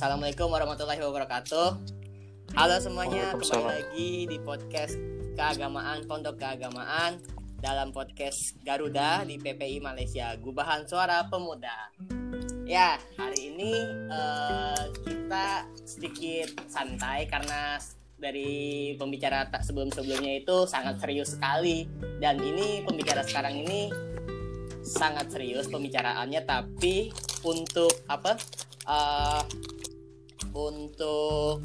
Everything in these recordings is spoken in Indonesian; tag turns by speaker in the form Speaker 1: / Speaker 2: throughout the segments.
Speaker 1: Assalamualaikum warahmatullahi wabarakatuh. Halo semuanya, kembali lagi di podcast keagamaan Pondok Keagamaan dalam podcast Garuda di PPI Malaysia, Gubahan Suara Pemuda. Ya, hari ini eh, kita sedikit santai karena dari pembicara tak sebelum-sebelumnya itu sangat serius sekali dan ini pembicara sekarang ini sangat serius pembicaraannya tapi untuk apa eh, untuk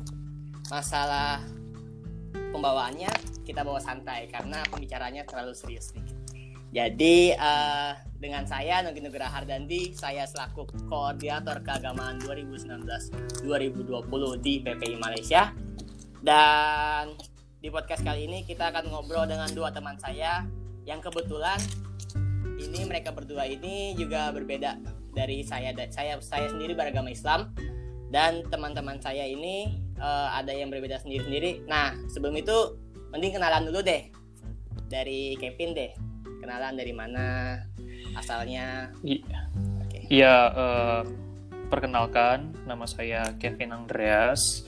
Speaker 1: masalah pembawaannya kita bawa santai karena pembicaranya terlalu serius sedikit. Jadi eh, dengan saya Nugi Nugra Hardandi, saya selaku koordinator keagamaan 2019-2020 di PPI Malaysia. Dan di podcast kali ini kita akan ngobrol dengan dua teman saya yang kebetulan ini mereka berdua ini juga berbeda dari saya saya saya sendiri beragama Islam dan teman-teman saya ini eh, ada yang berbeda sendiri-sendiri. Nah, sebelum itu mending kenalan dulu deh. Dari Kevin deh. Kenalan dari mana asalnya.
Speaker 2: Iya,
Speaker 1: Oke.
Speaker 2: Iya, eh, perkenalkan nama saya Kevin Andreas.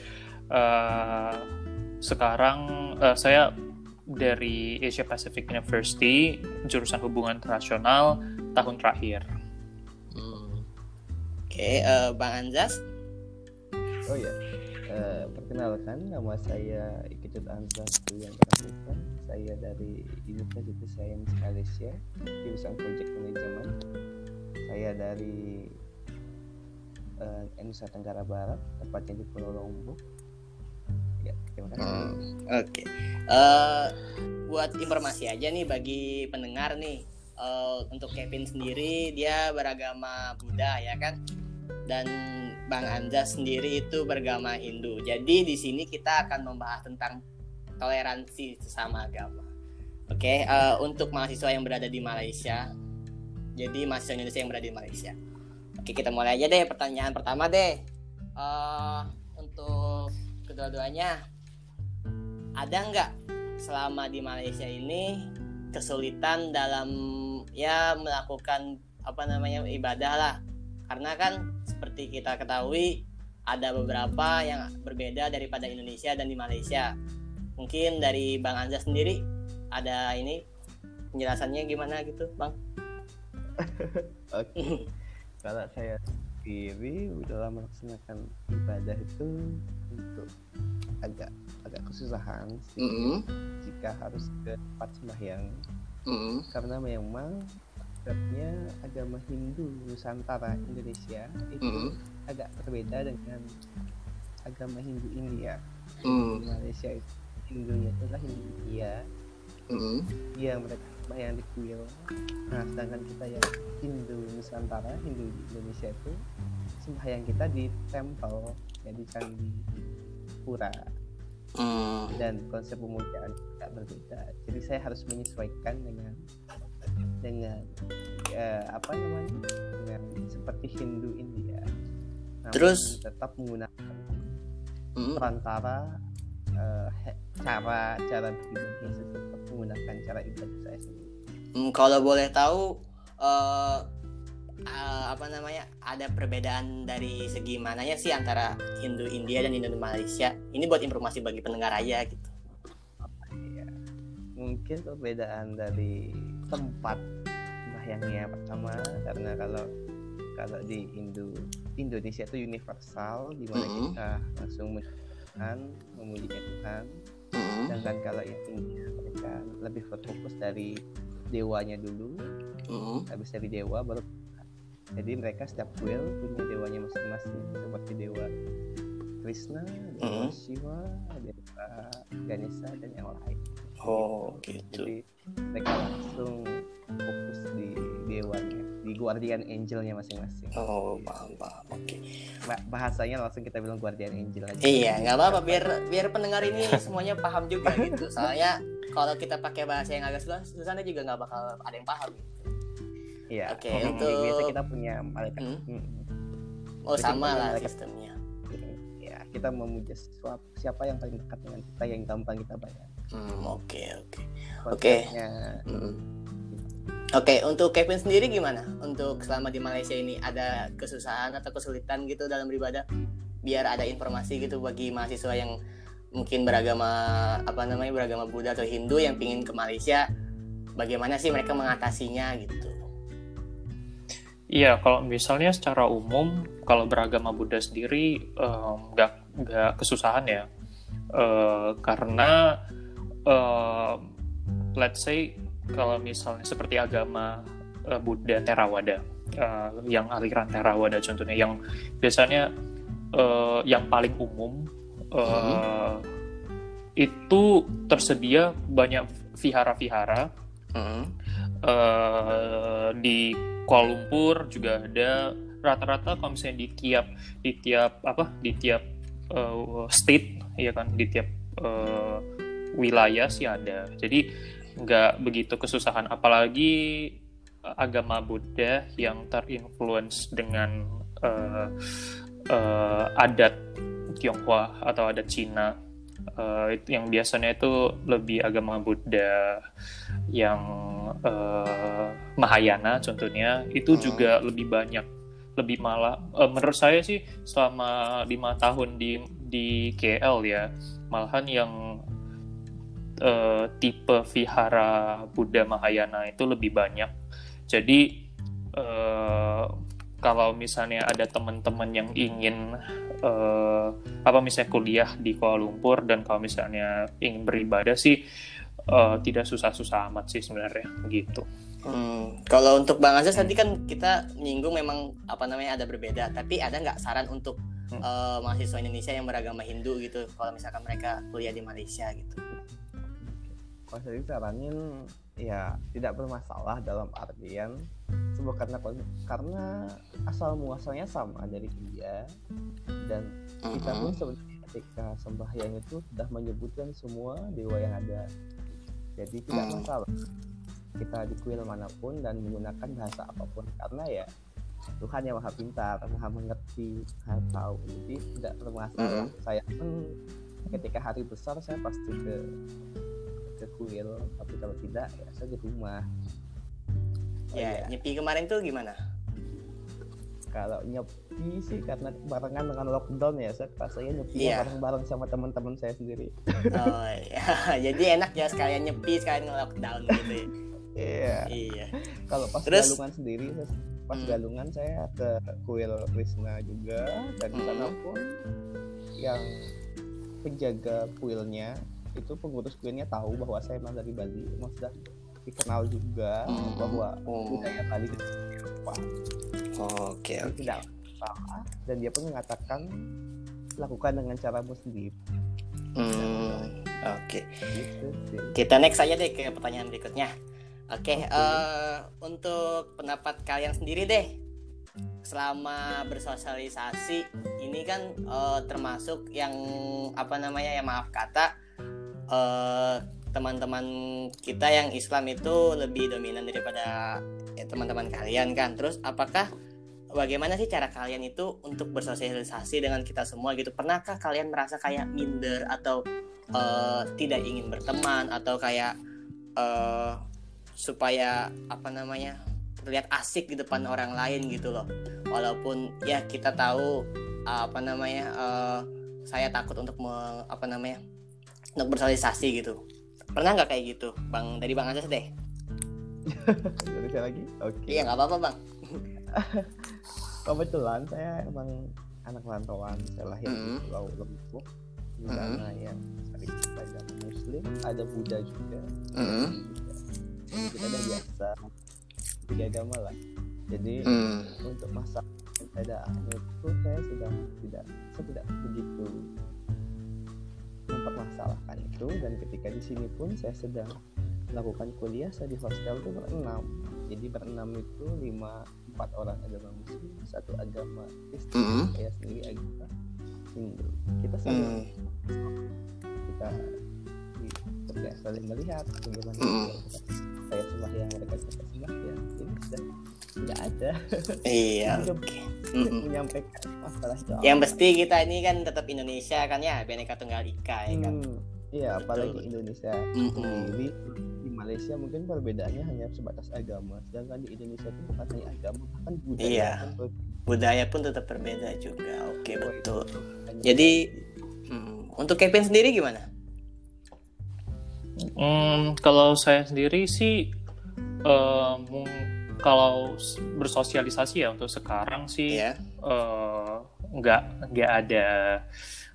Speaker 2: Eh, sekarang eh, saya dari Asia Pacific University, jurusan hubungan internasional tahun terakhir.
Speaker 1: Hmm. Oke, eh, Bang Anzas.
Speaker 3: Oh ya, Eh, perkenalkan nama saya Iketut Anzas yang Pramuka. Saya dari University Science Malaysia, jurusan Project Management. Saya dari eh, Nusa Tenggara Barat, tepatnya di Pulau Lombok. Ya, terima kasih.
Speaker 1: Hmm, Oke. Eh, buat informasi aja nih bagi pendengar nih. eh, untuk Kevin sendiri dia beragama Buddha ya kan. Dan Bang Anzas sendiri itu beragama Hindu. Jadi di sini kita akan membahas tentang toleransi sesama agama. Oke, eh, untuk mahasiswa yang berada di Malaysia. Jadi mahasiswa Indonesia yang berada di Malaysia. Oke, kita mulai aja deh pertanyaan pertama deh. Eh, untuk kedua-duanya ada nggak selama di Malaysia ini kesulitan dalam ya melakukan apa namanya ibadah lah karena kan seperti kita ketahui ada beberapa yang berbeda daripada Indonesia dan di Malaysia mungkin dari Bang Anza sendiri ada ini penjelasannya gimana gitu Bang
Speaker 3: Oke. Kalau saya sendiri udah melaksanakan ibadah itu untuk agak agak kesusahan sih
Speaker 1: Mm-mm.
Speaker 3: jika harus ke tempat sembahyang
Speaker 1: Mm-mm.
Speaker 3: karena memang sebabnya agama Hindu Nusantara Indonesia itu
Speaker 1: Mm-mm.
Speaker 3: agak berbeda dengan agama Hindu India.
Speaker 1: Mm.
Speaker 3: Di Malaysia itu Hindunya itu adalah Hindu India,
Speaker 1: Mm-mm.
Speaker 3: dia mereka sembahyang di kuil. Nah, sedangkan kita yang Hindu Nusantara, Hindu Indonesia itu sembahyang kita di temple, ya di candi pura
Speaker 1: Mm.
Speaker 3: dan konsep pemujaan juga berbeda. Jadi saya harus menyesuaikan dengan dengan eh, apa namanya dengan seperti Hindu India. Namun
Speaker 1: Terus?
Speaker 3: tetap menggunakan
Speaker 1: Mm.
Speaker 3: perantara he- cara cara beribadahnya saya tetap menggunakan cara ibadah saya sendiri.
Speaker 1: Hmm, kalau boleh tahu eh, eh, apa namanya ada perbedaan dari segi mananya sih antara Hindu India dan Hindu Malaysia ini buat informasi bagi pendengar aja gitu
Speaker 3: mungkin perbedaan dari tempat sembahyangnya pertama karena kalau kalau di Hindu Indonesia itu universal di mana
Speaker 1: Mhm.
Speaker 3: kita langsung memuji Tuhan, memujinya Tuhan.
Speaker 1: Mm.
Speaker 3: Sedangkan kalau yang India mereka lebih berfokus dari dewanya dulu,
Speaker 1: Mm.
Speaker 3: habis dari dewa baru. Jadi mereka setiap kuil punya dewanya masing-masing seperti dewa Krishna, dewa
Speaker 1: Mhm.
Speaker 3: Shiva, dewa Ganesha dan yang lain.
Speaker 1: Oh gitu
Speaker 3: Jadi mereka langsung fokus di dewanya, di guardian angelnya masing-masing.
Speaker 1: oh paham paham oke
Speaker 3: Ba- Bahasanya langsung kita bilang guardian angel aja.
Speaker 1: iya nggak apa-apa biar biar pendengar ini semuanya paham juga gitu soalnya kalau kita pakai bahasa yang agak susah susah juga nggak bakal ada yang paham
Speaker 3: Iya.
Speaker 1: Oke,
Speaker 3: Jadi
Speaker 1: untuk-
Speaker 3: biasa kita punya malaikat.
Speaker 1: Hmm.
Speaker 3: Mm-mm.
Speaker 1: oh
Speaker 3: Jadi
Speaker 1: sama lah
Speaker 3: malaikat-
Speaker 1: sistemnya
Speaker 3: Ya, kita memuja sesuatu siapa yang paling dekat dengan kita yang gampang kita bayar.
Speaker 1: Hmm, oke oke Oke.
Speaker 3: Konsepnya
Speaker 1: Mm. Oke, untuk Kevin sendiri gimana? Untuk selama di Malaysia ini ada kesusahan atau kesulitan gitu dalam beribadah? biar ada informasi gitu bagi mahasiswa yang mungkin beragama apa namanya beragama Buddha atau Hindu yang pingin ke Malaysia bagaimana sih mereka mengatasinya gitu
Speaker 2: Iya, kalau misalnya secara umum, kalau beragama Buddha sendiri nggak um, nggak kesusahan ya, uh, karena uh, let's say kalau misalnya seperti agama uh, Buddha Theravada, uh, yang aliran Theravada contohnya, yang biasanya uh, yang paling umum uh, hmm. itu tersedia banyak vihara-vihara hmm. uh, di Kuala Lumpur juga ada rata-rata kalau misalnya di tiap di tiap apa di tiap uh, state ya kan di tiap uh, wilayah sih ada. Jadi nggak begitu kesusahan. Apalagi agama Buddha yang terinfluence dengan uh, uh, adat Tionghoa atau adat Cina. Uh, yang biasanya itu lebih agama Buddha yang uh, Mahayana contohnya itu hmm. juga lebih banyak lebih malah uh, menurut saya sih selama lima tahun di di KL ya malahan yang uh, tipe vihara Buddha Mahayana itu lebih banyak jadi uh, kalau misalnya ada teman-teman yang ingin uh, apa misalnya kuliah di Kuala Lumpur dan kalau misalnya ingin beribadah sih uh, tidak susah-susah amat sih sebenarnya gitu.
Speaker 1: Hmm, kalau untuk Bang Azaz tadi kan kita nyinggung memang apa namanya ada berbeda, tapi ada nggak saran untuk hmm. uh, mahasiswa Indonesia yang beragama Hindu gitu, kalau misalkan mereka kuliah di Malaysia gitu?
Speaker 3: Kalau saya saranin ya tidak bermasalah dalam artian sebab karena karena asal muasalnya sama dari India dan kita pun sebenarnya ketika sembahyang itu sudah menyebutkan semua dewa yang ada. Jadi tidak mm. masalah. Kita di kuil mana pun dan menggunakan bahasa apa pun. Karena ya Tuhan yang maha pintar maha mengerti maha tahu. Jadi tidak bermasalah. Saya pun ketika hari besar saya pasti ke ke kuil tapi kalau tidak ya saya di rumah.
Speaker 1: Oh, ya, ya nyepi kemarin tuh gimana?
Speaker 3: Kalau nyepi sih karena barengan dengan lockdown ya saya saya nyepi yeah. bareng-bareng sama teman-teman saya sendiri.
Speaker 1: Oh iya. Jadi enak ya sekalian nyepi sekalian lockdown gitu ya?
Speaker 3: Iya. Iya. Kalau pas Terus, galungan sendiri pas hmm. galungan saya ke kuil Krishna juga dan di sana hmm. pun yang penjaga kuilnya itu pengurus kuilnya tahu bahwa saya emang dari Bali emang sudah dikenal juga hmm. bahwa oh. budaya Bali itu apa
Speaker 1: oke okay, okay. tidak
Speaker 3: salah dan dia pun mengatakan lakukan dengan caramu sendiri
Speaker 1: hmm. oke okay. gitu, kita next aja deh ke pertanyaan berikutnya oke okay, okay. uh, eh, untuk pendapat kalian sendiri deh selama bersosialisasi ini kan uh, termasuk yang apa namanya ya maaf kata uh, teman-teman kita yang Islam itu lebih dominan daripada ya, teman-teman kalian kan. Terus apakah bagaimana sih cara kalian itu untuk bersosialisasi dengan kita semua gitu? Pernahkah kalian merasa kayak minder atau uh, tidak ingin berteman atau kayak uh, supaya apa namanya terlihat asik di depan orang lain gitu loh? Walaupun ya kita tahu apa namanya uh, saya takut untuk me, apa namanya untuk bersosialisasi gitu pernah nggak kayak gitu bang dari bang Azas deh
Speaker 3: dari saya lagi oke okay.
Speaker 1: iya nggak apa-apa bang
Speaker 3: kebetulan saya emang anak rantauan saya lahir mm -hmm. di Pulau Lombok di sana mm -hmm. yang hari agama Muslim ada Buddha juga mm -hmm. jadi kita udah biasa tiga agama lah jadi mm. untuk masa ada itu saya sudah tidak saya tidak begitu mempermasalahkan itu dan ketika di sini pun saya sedang melakukan kuliah saya di hostel itu berenam jadi berenam itu lima empat orang agama muslim satu agama Kristen mm -hmm. saya sendiri agama Hindu kita saling mm. kita kita saling melihat bagaimana mm -hmm. saya sembahyang mereka juga sembahyang ini sudah nggak ada
Speaker 1: iya
Speaker 3: okay. menyampaikan masalah itu
Speaker 1: yang pasti kita ini kan tetap Indonesia kan ya Bhinneka Tunggal Ika ya kan
Speaker 3: hmm, iya apalagi Indonesia. Mm -hmm. sendiri di Malaysia mungkin perbedaannya hanya sebatas agama sedangkan di Indonesia itu bukan hanya agama bahkan budaya
Speaker 1: iya.
Speaker 3: kan
Speaker 1: budaya pun tetap berbeda juga. Oke
Speaker 3: Oh,
Speaker 1: betul.
Speaker 3: itu.
Speaker 1: jadi hmm, untuk Kevin sendiri gimana?
Speaker 2: Hmm, kalau saya sendiri sih eh, mung- kalau bersosialisasi ya untuk sekarang sih
Speaker 1: ya
Speaker 2: eh, nggak nggak ada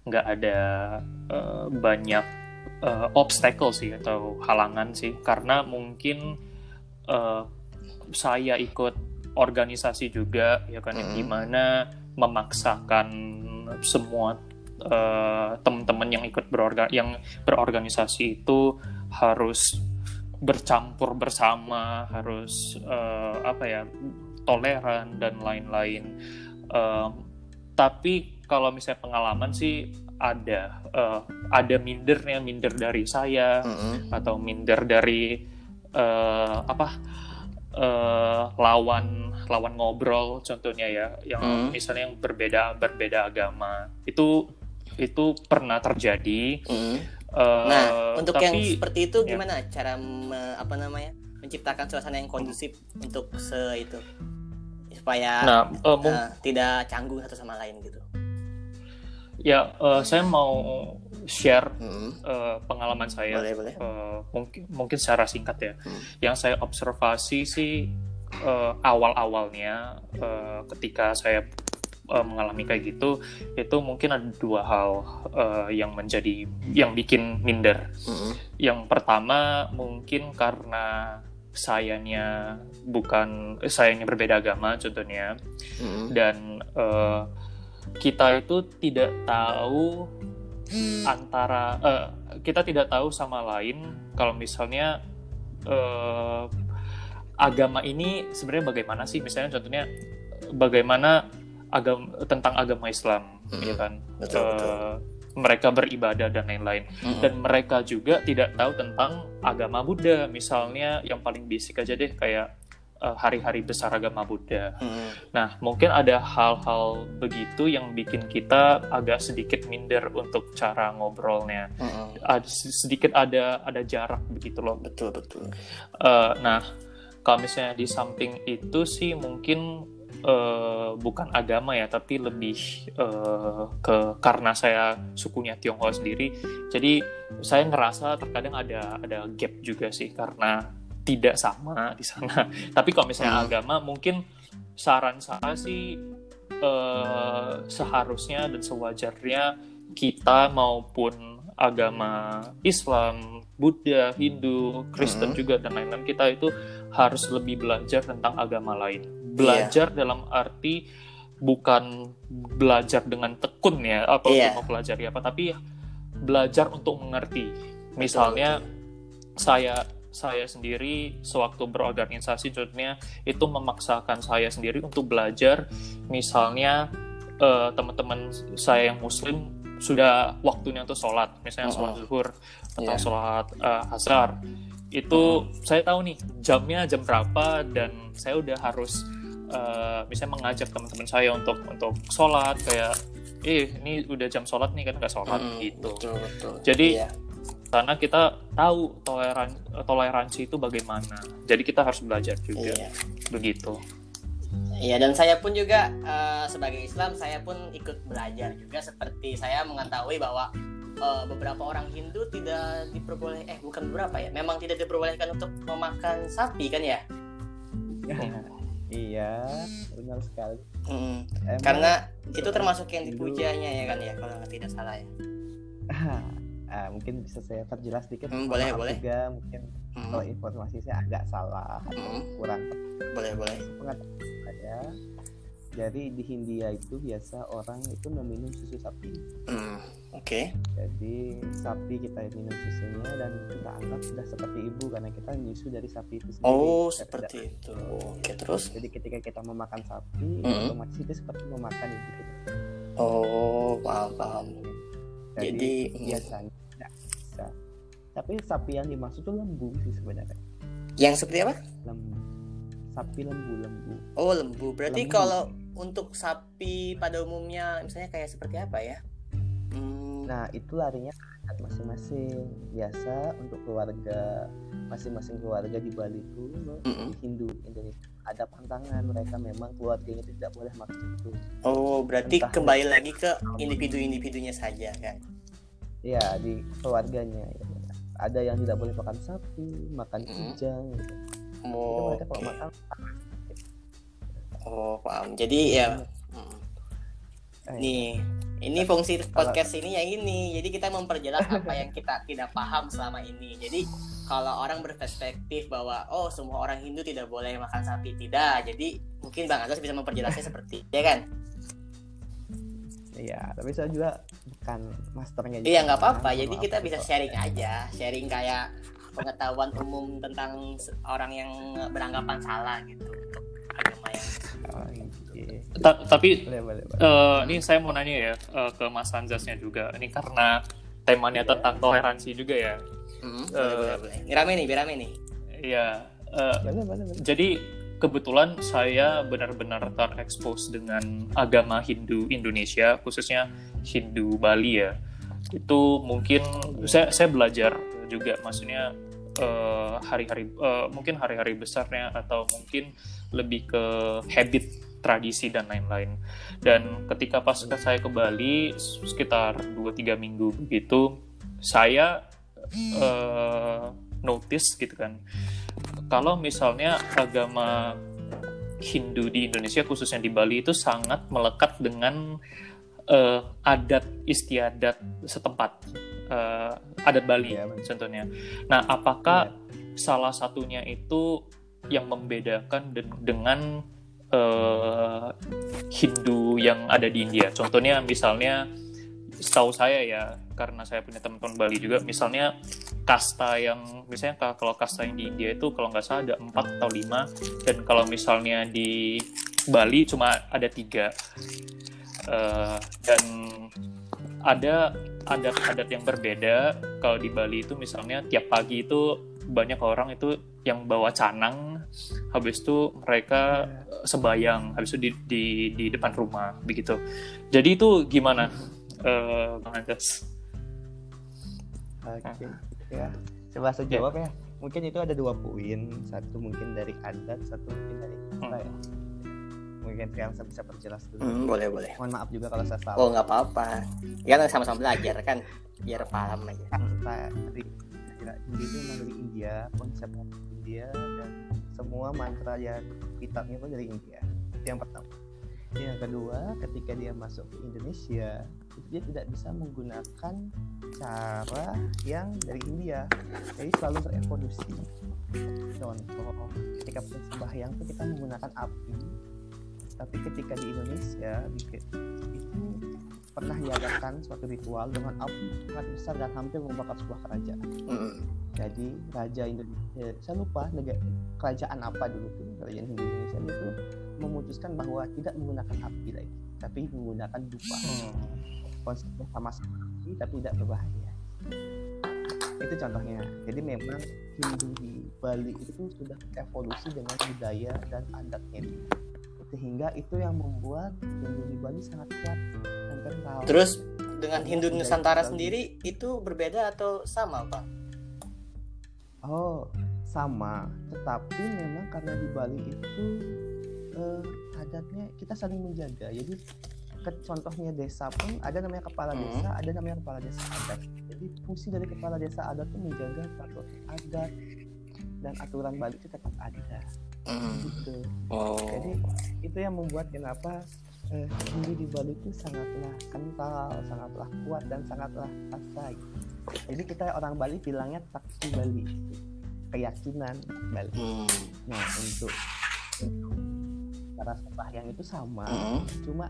Speaker 2: nggak ada eh, banyak eh, obstacle sih atau halangan sih karena mungkin eh, saya ikut organisasi juga ya kan yang
Speaker 1: Mhm.
Speaker 2: di mana memaksakan semua eh, teman-teman yang ikut berorga yang berorganisasi itu harus bercampur bersama harus eh, apa ya toleran dan lain-lain Em, tapi kalau misalnya pengalaman sih ada eh, ada mindernya minder dari saya
Speaker 1: Mm-mm.
Speaker 2: atau minder dari eh, apa eh, lawan lawan ngobrol contohnya ya yang
Speaker 1: Hmm.
Speaker 2: misalnya yang berbeda berbeda agama itu itu pernah terjadi
Speaker 1: Mm.
Speaker 2: eh,
Speaker 1: Nah, untuk yang
Speaker 2: tapi
Speaker 1: seperti itu
Speaker 2: ya.
Speaker 1: gimana cara me- apa namanya menciptakan suasana yang kondusif untuk se itu supaya
Speaker 2: nah mung-
Speaker 1: eh, tidak canggung satu sama lain gitu.
Speaker 2: Ya eh, saya mau share
Speaker 1: Mm.
Speaker 2: eh, pengalaman saya
Speaker 1: Boleh boleh.
Speaker 2: Eh, mungkin mungkin secara singkat ya
Speaker 1: Hmm.
Speaker 2: yang saya observasi sih eh, awal-awalnya eh, ketika saya mengalami kayak gitu itu mungkin ada dua hal eh, yang menjadi yang bikin minder
Speaker 1: Mm-mm.
Speaker 2: yang pertama mungkin karena sayanya bukan sayanya berbeda agama contohnya
Speaker 1: Mm-mm.
Speaker 2: dan eh, kita itu tidak tahu antara eh, kita tidak tahu sama lain kalau misalnya eh, agama ini sebenarnya bagaimana sih misalnya contohnya bagaimana agama tentang agama Islam
Speaker 1: Mhm.
Speaker 2: ya kan
Speaker 1: Betul,
Speaker 2: Eh,
Speaker 1: betul.
Speaker 2: mereka beribadah dan lain-lain
Speaker 1: Mm-mm.
Speaker 2: dan mereka juga tidak tahu tentang agama Buddha misalnya yang paling basic aja deh kayak hari-hari besar agama Buddha
Speaker 1: Mm-mm.
Speaker 2: Nah, mungkin ada hal-hal begitu yang bikin kita agak sedikit minder untuk cara ngobrolnya.
Speaker 1: Mm-mm.
Speaker 2: Ada, sedikit ada ada jarak begitu loh.
Speaker 1: Betul betul.
Speaker 2: Eh, nah, kalau misalnya di samping itu sih mungkin eh, bukan agama ya, tapi lebih eh, ke karena saya sukunya Tionghoa sendiri. Jadi saya ngerasa terkadang ada ada gap juga sih karena tidak sama di sana. Tapi kalau misalnya
Speaker 1: Hmm.
Speaker 2: agama mungkin saran saya sih eh, seharusnya dan sewajarnya kita maupun agama Islam, Buddha, Hindu, Kristen
Speaker 1: Mhm.
Speaker 2: juga dan lain-lain kita itu harus lebih belajar tentang agama lain. Belajar dalam arti bukan belajar dengan tekun ya apa
Speaker 1: Iya.
Speaker 2: mau pelajari apa tapi belajar untuk mengerti. Misalnya saya saya sendiri sewaktu berorganisasi contohnya itu memaksakan saya sendiri untuk belajar misalnya eh, teman-teman saya yang muslim sudah waktunya untuk sholat misalnya
Speaker 1: Oh,
Speaker 2: sholat
Speaker 1: oh.
Speaker 2: zuhur atau
Speaker 1: Iya.
Speaker 2: sholat eh, asar itu saya tahu nih jamnya jam berapa dan saya udah harus eh, misalnya mengajak teman-teman saya untuk untuk sholat kayak eh ini udah jam sholat nih kan nggak sholat
Speaker 1: Mm-mm.
Speaker 2: gitu
Speaker 1: Betul betul.
Speaker 2: Jadi-
Speaker 1: Iya.
Speaker 2: Karena kita tahu toleran toleransi itu bagaimana. Jadi kita harus belajar juga.
Speaker 1: Iya.
Speaker 2: begitu.
Speaker 1: Iya dan saya pun juga eh, sebagai Islam saya pun ikut belajar juga. Seperti saya mengetahui bahwa eh, beberapa orang Hindu tidak diperboleh eh bukan beberapa ya memang tidak diperbolehkan untuk memakan sapi kan ya?
Speaker 3: Iya, benar sekali.
Speaker 1: Mm,
Speaker 3: Emang-
Speaker 1: karena itu termasuk yang dipujanya ya kan ya kalau tidak salah ya
Speaker 3: ah, mungkin bisa saya perjelas sedikit.
Speaker 1: Hmm, boleh, boleh.
Speaker 3: Juga mungkin
Speaker 1: Mm,
Speaker 3: kalau informasi saya agak salah atau
Speaker 1: Mm.
Speaker 3: kurang
Speaker 1: boleh boleh
Speaker 3: pengetahuan saya. Jadi di Hindia itu biasa orang itu meminum susu sapi.
Speaker 1: Mm, oke
Speaker 3: Jadi sapi kita minum susunya dan kita anggap sudah seperti ibu karena kita nyusu dari sapi itu sendiri.
Speaker 1: oh seperti
Speaker 3: tidak-
Speaker 1: itu oke terus
Speaker 3: Jadi ketika kita memakan sapi,
Speaker 1: Mm.
Speaker 3: otomatis itu seperti memakan ibu kita.
Speaker 1: oh paham paham
Speaker 3: Jadi,
Speaker 1: Jadi, mm.
Speaker 3: biasanya. Tapi sapi yang dimaksud itu lembu sih sebenarnya.
Speaker 1: yang seperti apa
Speaker 3: Lembu. Sapi lembu-lembu.
Speaker 1: oh lembu berarti
Speaker 3: Lembu.
Speaker 1: kalau untuk sapi pada umumnya misalnya kayak seperti apa ya Hmm,
Speaker 3: Nah, itu larinya masing-masing biasa untuk keluarga masing-masing keluarga di Bali itu. Hindu Indonesia ada pantangan mereka memang keluarganya itu tidak boleh makan itu
Speaker 1: Oh, berarti
Speaker 3: Entah.
Speaker 1: kembali lagi ke individu-individunya saja kan?
Speaker 3: ya di keluarganya ya. Ada yang tidak boleh makan sapi makan
Speaker 1: Mm.
Speaker 3: kijang gitu. itu
Speaker 1: Oh,
Speaker 3: mereka kalau
Speaker 1: oke.
Speaker 3: makan
Speaker 1: oh paham. Jadi ya, mm.
Speaker 3: eh,
Speaker 1: nih, ini fungsi podcast ini yang ini. Jadi kita memperjelas apa yang kita tidak paham selama ini. Jadi kalau orang berperspektif bahwa oh semua orang Hindu tidak boleh makan sapi tidak. Jadi mungkin Bang Azas bisa memperjelasnya seperti ya kan?
Speaker 3: Iya, tapi saya juga bukan masternya. juga,
Speaker 1: Iya nggak apa-apa.
Speaker 3: mohon
Speaker 1: Jadi kita bisa sharing aja, sharing kayak pengetahuan umum tentang orang yang beranggapan salah gitu untuk agama yang.
Speaker 3: Oh, iya.
Speaker 2: Ta- tapi
Speaker 3: Boleh, boleh, boleh.
Speaker 2: eh, ini saya mau nanya ya eh, ke Mas Anzasnya juga. Ini karena temanya tentang toleransi juga ya.
Speaker 1: Hmm,
Speaker 2: Eh,
Speaker 1: boleh, boleh, boleh. Ini rame nih, rame nih.
Speaker 2: Iya. eh,
Speaker 3: Boleh, boleh, boleh.
Speaker 2: jadi kebetulan saya benar-benar terekspos dengan agama Hindu Indonesia, khususnya Hindu Bali ya. Itu mungkin saya saya belajar juga, maksudnya eh, hari-hari eh, mungkin hari-hari besarnya atau mungkin lebih ke habit tradisi dan lain-lain. Dan ketika pas saya ke Bali sekitar 2-3 minggu begitu, saya eh, notice gitu kan kalau misalnya agama Hindu di Indonesia khususnya di Bali itu sangat melekat dengan eh, adat istiadat setempat Eh, adat Bali
Speaker 3: betul.
Speaker 2: contohnya. Nah, apakah salah satunya itu yang membedakan den- dengan eh, Hindu yang ada di India? Contohnya misalnya setahu saya ya karena saya punya teman-teman Bali juga misalnya kasta yang misalnya ka- kalau kasta yang di India itu kalau nggak salah ada empat atau lima dan kalau misalnya di Bali cuma ada tiga. Eh, dan ada adat-adat yang berbeda. Kalau di Bali itu misalnya tiap pagi itu banyak orang itu yang bawa canang habis itu mereka eh, sembayang habis itu di, di di depan rumah begitu. Jadi itu gimana? Eh Bang?
Speaker 3: Oke, ya. Coba saya jawab ya. Mungkin itu ada dua poin. Satu mungkin dari adat, satu mungkin dari kata ya. Mungkin sekarang saya bisa perjelas dulu.
Speaker 1: Hmm, boleh boleh.
Speaker 3: Mohon maaf juga kalau saya salah.
Speaker 1: Oh nggak apa-apa. Ya kan sama-sama belajar kan, biar paham aja.
Speaker 3: Dari tidak Hindi itu memang dari India, konsepnya dari India dan semua mantra yang kitabnya pun dari India. Itu yang pertama. Yang kedua, ketika dia masuk ke Indonesia, dia tidak bisa menggunakan cara yang dari India. Jadi selalu berevolusi. Contoh, ketika sembahyang itu kita menggunakan api, tapi ketika di Indonesia itu pernah diadakan suatu ritual dengan api sangat besar dan hampir membakar sebuah kerajaan.
Speaker 1: Hmm.
Speaker 3: Jadi raja Indonesia, saya lupa negara kerajaan apa dulu tuh kerajaan Indonesia itu memutuskan bahwa tidak menggunakan api lagi, tapi menggunakan dupa. Konsepnya sama-sama api tapi tidak berbahaya. Itu contohnya. Jadi memang Hindu di Bali itu sudah evolusi dengan budaya dan adatnya sehingga itu yang membuat Hindu di Bali sangat kuat dan kental.
Speaker 1: Terus dengan Hindu Nusantara sendiri itu berbeda atau sama, Pak?
Speaker 3: Oh, sama. Tetapi memang karena di Bali itu adatnya kita saling menjaga. Jadi ke- contohnya desa pun ada namanya kepala
Speaker 1: Hmm.
Speaker 3: desa, ada namanya kepala desa adat. Jadi fungsi dari kepala desa adat itu menjaga satu adat dan aturan Bali itu tetap ada.
Speaker 1: Hmm.
Speaker 3: Gitu.
Speaker 1: Oh.
Speaker 3: Jadi itu yang membuat kenapa eh, di Bali itu sangatlah kental, sangatlah kuat dan sangatlah rasa. gitu. Jadi kita orang Bali bilangnya taksi Bali, keyakinan Bali.
Speaker 1: Hmm.
Speaker 3: Nah untuk, untuk cara sembahyang itu sama,
Speaker 1: Hmm.
Speaker 3: cuma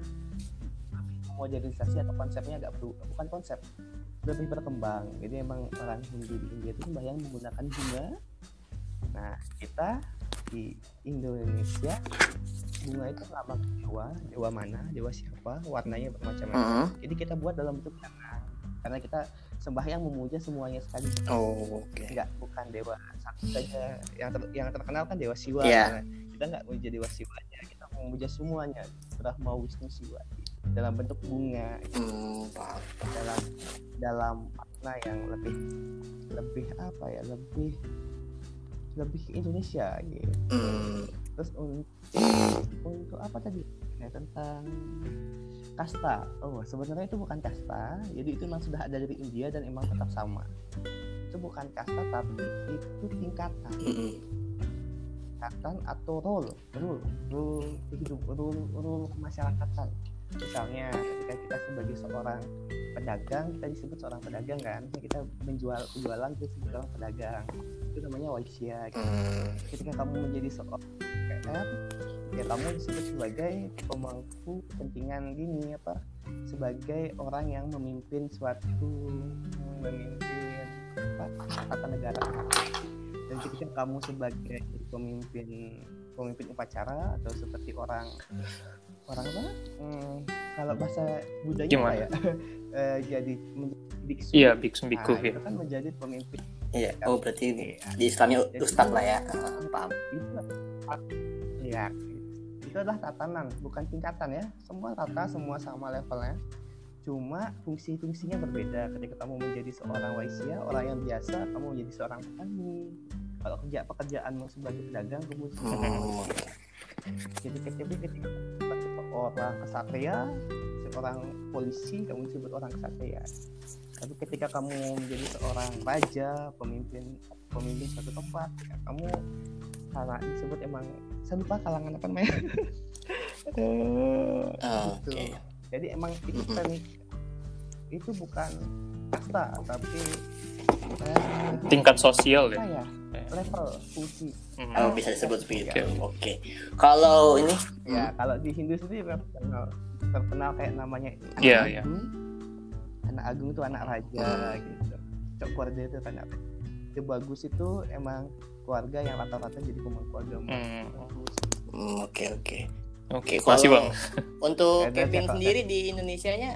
Speaker 3: modernisasi atau konsepnya agak berubah, bukan konsep lebih berkembang. Jadi emang orang Hindu di India itu sembahyang menggunakan bunga. Nah kita di Indonesia bunga itu lambang dewa, dewa mana, dewa siapa, warnanya bermacam-macam.
Speaker 1: Hmm.
Speaker 3: Jadi kita buat dalam bentuk canang karena kita sembahyang memuja semuanya sekali.
Speaker 1: Oh, oke.
Speaker 3: Enggak, bukan dewa satu saja. Yang ter- yang terkenal kan dewa Siwa.
Speaker 1: Iya.
Speaker 3: Nah, kita nggak memuja dewa Siwanya, memuja semuanya. Brahma, Wisnu, Siwa. dalam bentuk bunga.
Speaker 1: Hmm,
Speaker 3: dalam dalam makna yang lebih lebih apa ya lebih lebih Indonesia gitu.
Speaker 1: Hmm,
Speaker 3: terus untuk untuk apa tadi? Ya tentang kasta. Oh sebenarnya itu bukan kasta. Jadi itu memang sudah ada dari India dan emang tetap sama. Itu bukan kasta tapi itu tingkatan tingkatan atau role? Rule rule hidup rule rule kemasyarakatan. Misalnya ketika kita sebagai seorang pedagang kita disebut seorang pedagang kan? Kita menjual penjualan kita disebut seorang pedagang. Itu namanya waisya gitu.
Speaker 1: Hmm,
Speaker 3: ketika kamu menjadi seorang PR ya kamu disebut sebagai pemangku kepentingan gini apa sebagai orang yang memimpin suatu memimpin apa tata negara dan ketika kamu sebagai pemimpin pemimpin upacara atau seperti orang orang apa Hmm, kalau bahasa budaya apa
Speaker 2: Gimana?
Speaker 3: ya Eh, jadi biksu
Speaker 2: Iya, biksu
Speaker 3: Nah,
Speaker 2: biku
Speaker 3: itu
Speaker 2: ya.
Speaker 3: kan menjadi pemimpin
Speaker 1: Iya. Oh berarti ini
Speaker 3: Iya.
Speaker 1: di Islamnya ustad lah ya. Ah, paham.
Speaker 3: itu ya itu adalah tatanan bukan tingkatan ya semua rata semua sama levelnya cuma fungsi-fungsinya berbeda. Ketika kamu menjadi seorang waisya orang yang biasa kamu menjadi seorang petani. Kalau kerja pekerjaanmu sebagai pedagang kamu sebagai
Speaker 1: Hmm,
Speaker 3: jadi ketika ketika seorang kesatria seorang polisi kamu disebut orang kesatria. Tapi ketika kamu menjadi seorang raja pemimpin pemimpin suatu tempat ya kamu karena disebut emang saya lupa kalangan apa namanya?
Speaker 1: Oh,
Speaker 3: gitu.
Speaker 1: Oke.
Speaker 3: Jadi emang itu teknik itu bukan kasta tapi eh,
Speaker 2: Tingkat sosial ya.
Speaker 3: ya level fungsi
Speaker 2: Hmm.
Speaker 1: Oh bisa disebut begitu.
Speaker 2: Oke.
Speaker 1: Oke. Kalau ini
Speaker 3: ya kalau di Hindu sendiri terkenal terkenal kayak namanya anak
Speaker 2: Iya, iya.
Speaker 3: agung anak agung itu anak raja gitu cok keluarga itu kan apa itu bagus itu emang keluarga yang rata-rata jadi pemangku agama
Speaker 2: Hmm.
Speaker 3: Bagus.
Speaker 1: hmm, oke oke.
Speaker 2: Oke,
Speaker 1: Kalau
Speaker 2: masih bang.
Speaker 1: Untuk Kevin
Speaker 3: siapa?
Speaker 1: sendiri di Indonesia-nya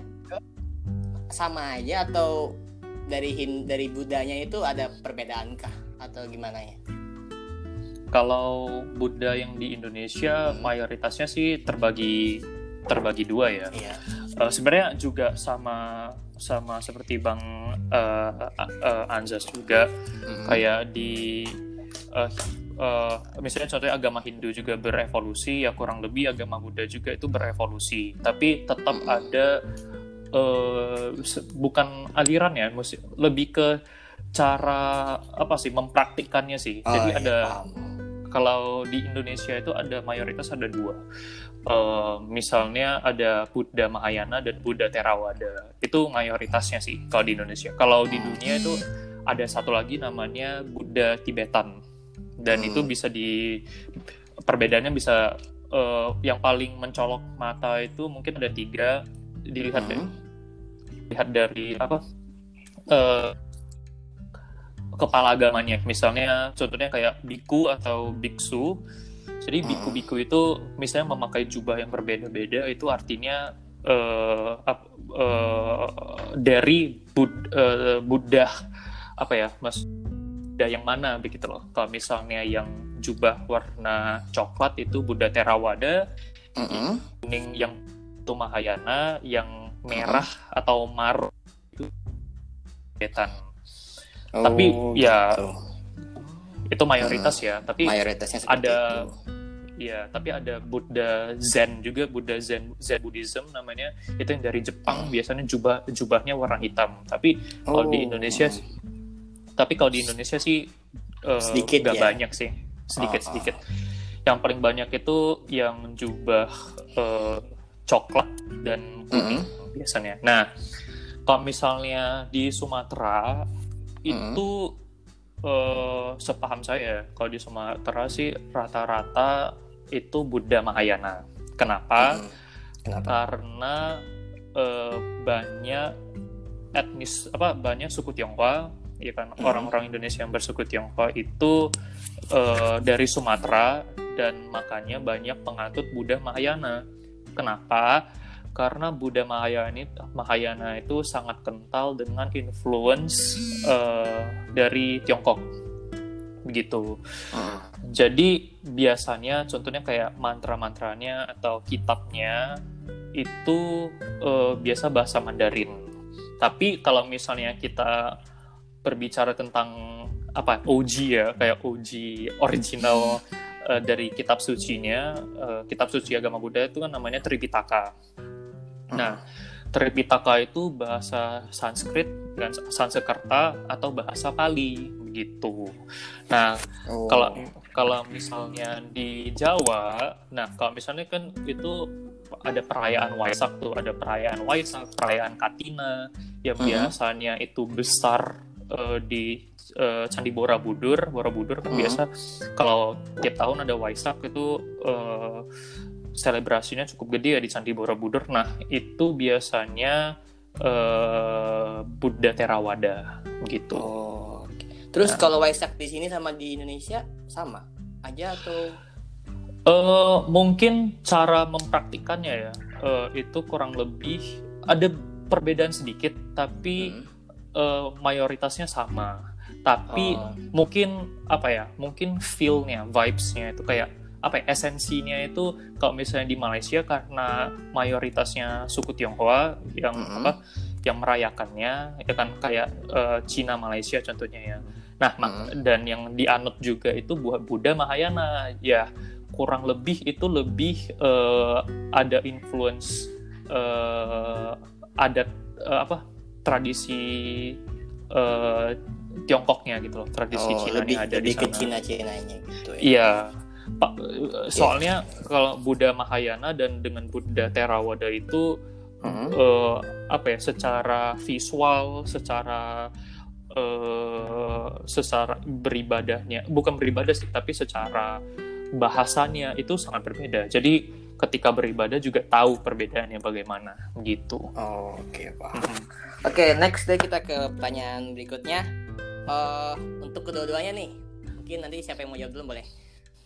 Speaker 1: sama aja atau dari hin dari Budanya itu ada perbedaan kah atau gimana ya?
Speaker 2: Kalau Buddha yang di Indonesia
Speaker 1: Hmm.
Speaker 2: mayoritasnya sih terbagi terbagi dua ya.
Speaker 1: Iya.
Speaker 2: Eh, sebenarnya juga sama sama seperti Bang eh, eh, Anzas juga
Speaker 1: Hmm.
Speaker 2: kayak di eh, eh, misalnya contohnya agama Hindu juga berevolusi ya kurang lebih agama Buddha juga itu berevolusi. Tapi tetap ada se- bukan aliran ya lebih ke cara apa sih mempraktikkannya sih.
Speaker 1: Oh,
Speaker 2: jadi
Speaker 1: iya,
Speaker 2: ada
Speaker 1: paham.
Speaker 2: kalau di Indonesia itu ada mayoritas ada dua. Eh, misalnya ada Buddha Mahayana dan Buddha Theravada. Itu mayoritasnya sih kalau di Indonesia. Kalau di dunia itu ada satu lagi namanya Buddha Tibetan dan
Speaker 1: Hmm.
Speaker 2: itu bisa di perbedaannya bisa eh, yang paling mencolok mata itu mungkin ada tiga dilihat
Speaker 1: Hmm.
Speaker 2: lihat dari apa eh, kepala agamanya misalnya contohnya kayak biku atau biksu jadi
Speaker 1: Hmm.
Speaker 2: biku-biku itu misalnya memakai jubah yang berbeda-beda itu artinya ap- eh, dari Bud- eh, Buddha apa ya mas Buddha yang mana begitu loh kalau misalnya yang jubah warna coklat itu Buddha Theravada
Speaker 1: Mm-mm.
Speaker 2: kuning yang itu Mahayana, yang merah atau mar itu. Tapi,
Speaker 1: Oh,
Speaker 2: ya,
Speaker 1: gitu.
Speaker 2: Itu mayoritas ya, tapi
Speaker 1: mayoritasnya
Speaker 2: ada-
Speaker 1: itu.
Speaker 2: ya tapi ada Buddha Zen juga, Buddha Zen Zen Buddhism namanya. Itu yang dari Jepang biasanya jubah jubahnya warna hitam. Tapi kalau di
Speaker 1: Oh.
Speaker 2: Indonesia tapi kalau di Indonesia sih eh,
Speaker 1: Sedikit
Speaker 2: nggak
Speaker 1: ya?
Speaker 2: banyak sih, sedikit
Speaker 1: Ah, ah.
Speaker 2: sedikit. Yang paling banyak itu yang jubah eh, coklat dan kuning biasanya. Nah, kalau misalnya di Sumatera itu eh, sepaham saya, kalau di Sumatera sih rata-rata itu Buddha Mahayana. Kenapa?
Speaker 1: Mm-mm. Kenapa?
Speaker 2: karena eh, banyak etnis apa banyak suku Tionghoa ya kan
Speaker 1: Hmm.
Speaker 2: orang-orang Indonesia yang bersuku Tionghoa itu eh, dari Sumatera dan makanya banyak penganut Buddha Mahayana. Kenapa? Karena Buddha Mahayana itu, Mahayana itu sangat kental dengan influence eh, dari Tiongkok begitu.
Speaker 1: Mm.
Speaker 2: Jadi biasanya contohnya kayak mantra-mantranya atau kitabnya itu eh, biasa bahasa Mandarin. Tapi kalau misalnya kita berbicara tentang apa OG ya, kayak OG original eh, dari kitab sucinya, eh, kitab suci agama Buddha itu kan namanya Tripitaka. Nah, Tripitaka itu bahasa Sanskrit dan Sanskerta atau bahasa Pali begitu. Nah,
Speaker 1: Oh.
Speaker 2: kalau kalau misalnya di Jawa, nah kalau misalnya kan itu ada perayaan Waisak tuh, ada perayaan Waisak, perayaan Katina yang
Speaker 1: Mhm.
Speaker 2: biasanya itu besar eh, di eh, Candi Borobudur. Borobudur kan
Speaker 1: Mhm.
Speaker 2: biasa kalau tiap tahun ada Waisak itu eh, selebrasinya cukup gede ya di Candi Borobudur. Nah, itu biasanya eh, Buddha Theravada gitu.
Speaker 1: Oh. Terus
Speaker 2: Nah.
Speaker 1: kalau Waisak di sini sama di Indonesia sama aja atau
Speaker 2: Eh, mungkin cara mempraktikannya ya eh, itu kurang lebih ada perbedaan sedikit, tapi
Speaker 1: Hmm.
Speaker 2: Eh, mayoritasnya sama. Tapi
Speaker 1: Oh.
Speaker 2: mungkin apa ya? Mungkin feel-nya, vibes-nya itu kayak apa ya? Esensinya itu kalau misalnya di Malaysia karena mayoritasnya suku Tionghoa yang
Speaker 1: Mhm.
Speaker 2: apa? Yang merayakannya ya kan kayak eh, Cina Malaysia contohnya ya. Nah, mak- dan yang dianut juga itu buah Buddha Mahayana. Ya, kurang lebih itu lebih eh, ada influence eh, adat eh, apa? Tradisi eh, Tiongkoknya gitu loh, tradisi
Speaker 1: oh,
Speaker 2: Cina
Speaker 1: lebih
Speaker 2: yang ada di
Speaker 1: lebih ke
Speaker 2: sana.
Speaker 1: Cina-Cinanya gitu ya.
Speaker 2: Iya. Pak, soalnya kalau Buddha Mahayana dan dengan Buddha Theravada itu
Speaker 1: Mhm.
Speaker 2: eh, apa ya secara visual secara eh, secara beribadahnya bukan beribadah sih tapi secara bahasanya itu sangat berbeda jadi ketika beribadah juga tahu perbedaannya bagaimana gitu
Speaker 1: Oh, oke, paham.
Speaker 2: Mhm.
Speaker 1: Oke, next deh kita ke pertanyaan berikutnya. Eh, untuk kedua-duanya nih, mungkin nanti siapa yang mau jawab dulu boleh.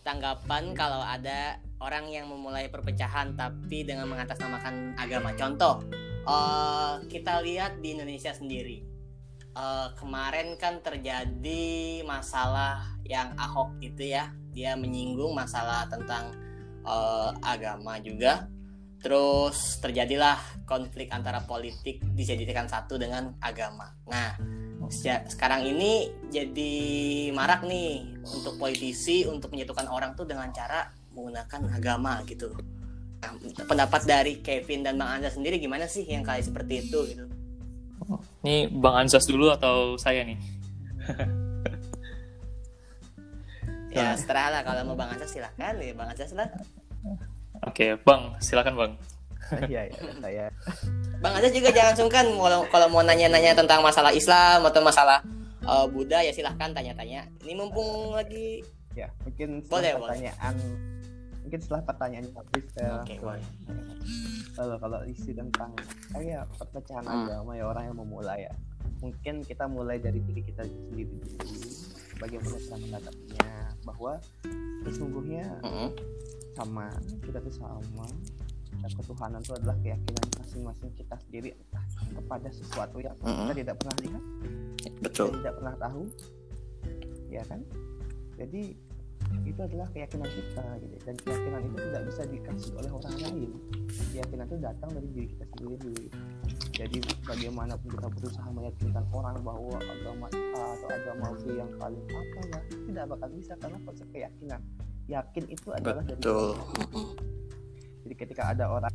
Speaker 1: Tanggapan kalau ada orang yang memulai perpecahan tapi dengan mengatasnamakan agama. Contoh, eh, kita lihat di Indonesia sendiri. Eh, kemarin kan terjadi masalah yang Ahok itu ya, dia menyinggung masalah tentang eh, agama juga. Terus terjadilah konflik antara politik dijadikan satu dengan agama. Nah, se- sekarang ini jadi marak nih untuk politisi untuk menyatukan orang tuh dengan cara menggunakan agama gitu. Nah, pendapat dari Kevin dan Bang Anda sendiri gimana sih yang kali seperti itu gitu?
Speaker 2: ini Bang Ansas dulu atau saya nih
Speaker 1: Ya, setelah lah kalau mau Bang Anda silakan ya Bang Anda silakan.
Speaker 2: oke Bang silakan Bang
Speaker 3: Iya, ya, saya
Speaker 1: Bang Anda juga jangan sungkan kalau kalau mau nanya-nanya tentang masalah Islam atau masalah eh, Buddha ya silahkan tanya-tanya. Ini mumpung lagi
Speaker 3: ya mungkin
Speaker 1: Boleh,
Speaker 3: setelah
Speaker 1: boleh.
Speaker 3: pertanyaan mungkin setelah pertanyaan habis saya
Speaker 1: Oke, boleh.
Speaker 3: kalau kalau isi tentang kayak perpecahan
Speaker 1: Hmm.
Speaker 3: agama ya orang yang memulai ya mungkin kita mulai dari diri kita sendiri dulu bagaimana cara menghadapinya bahwa sesungguhnya
Speaker 1: Mm-mm.
Speaker 3: sama kita tuh sama dan ketuhanan itu adalah keyakinan masing-masing kita sendiri kepada sesuatu yang
Speaker 1: Mm-mm.
Speaker 3: kita tidak pernah lihat
Speaker 1: Betul.
Speaker 3: kita tidak pernah tahu ya kan jadi itu adalah keyakinan kita gitu dan keyakinan itu tidak bisa dikasih oleh orang lain keyakinan itu datang dari diri kita sendiri jadi bagaimanapun kita berusaha meyakinkan orang bahwa agama atau agama B yang paling apa ya tidak bakal bisa karena konsep keyakinan yakin itu adalah dari
Speaker 1: Betul.
Speaker 3: diri. jadi ketika ada orang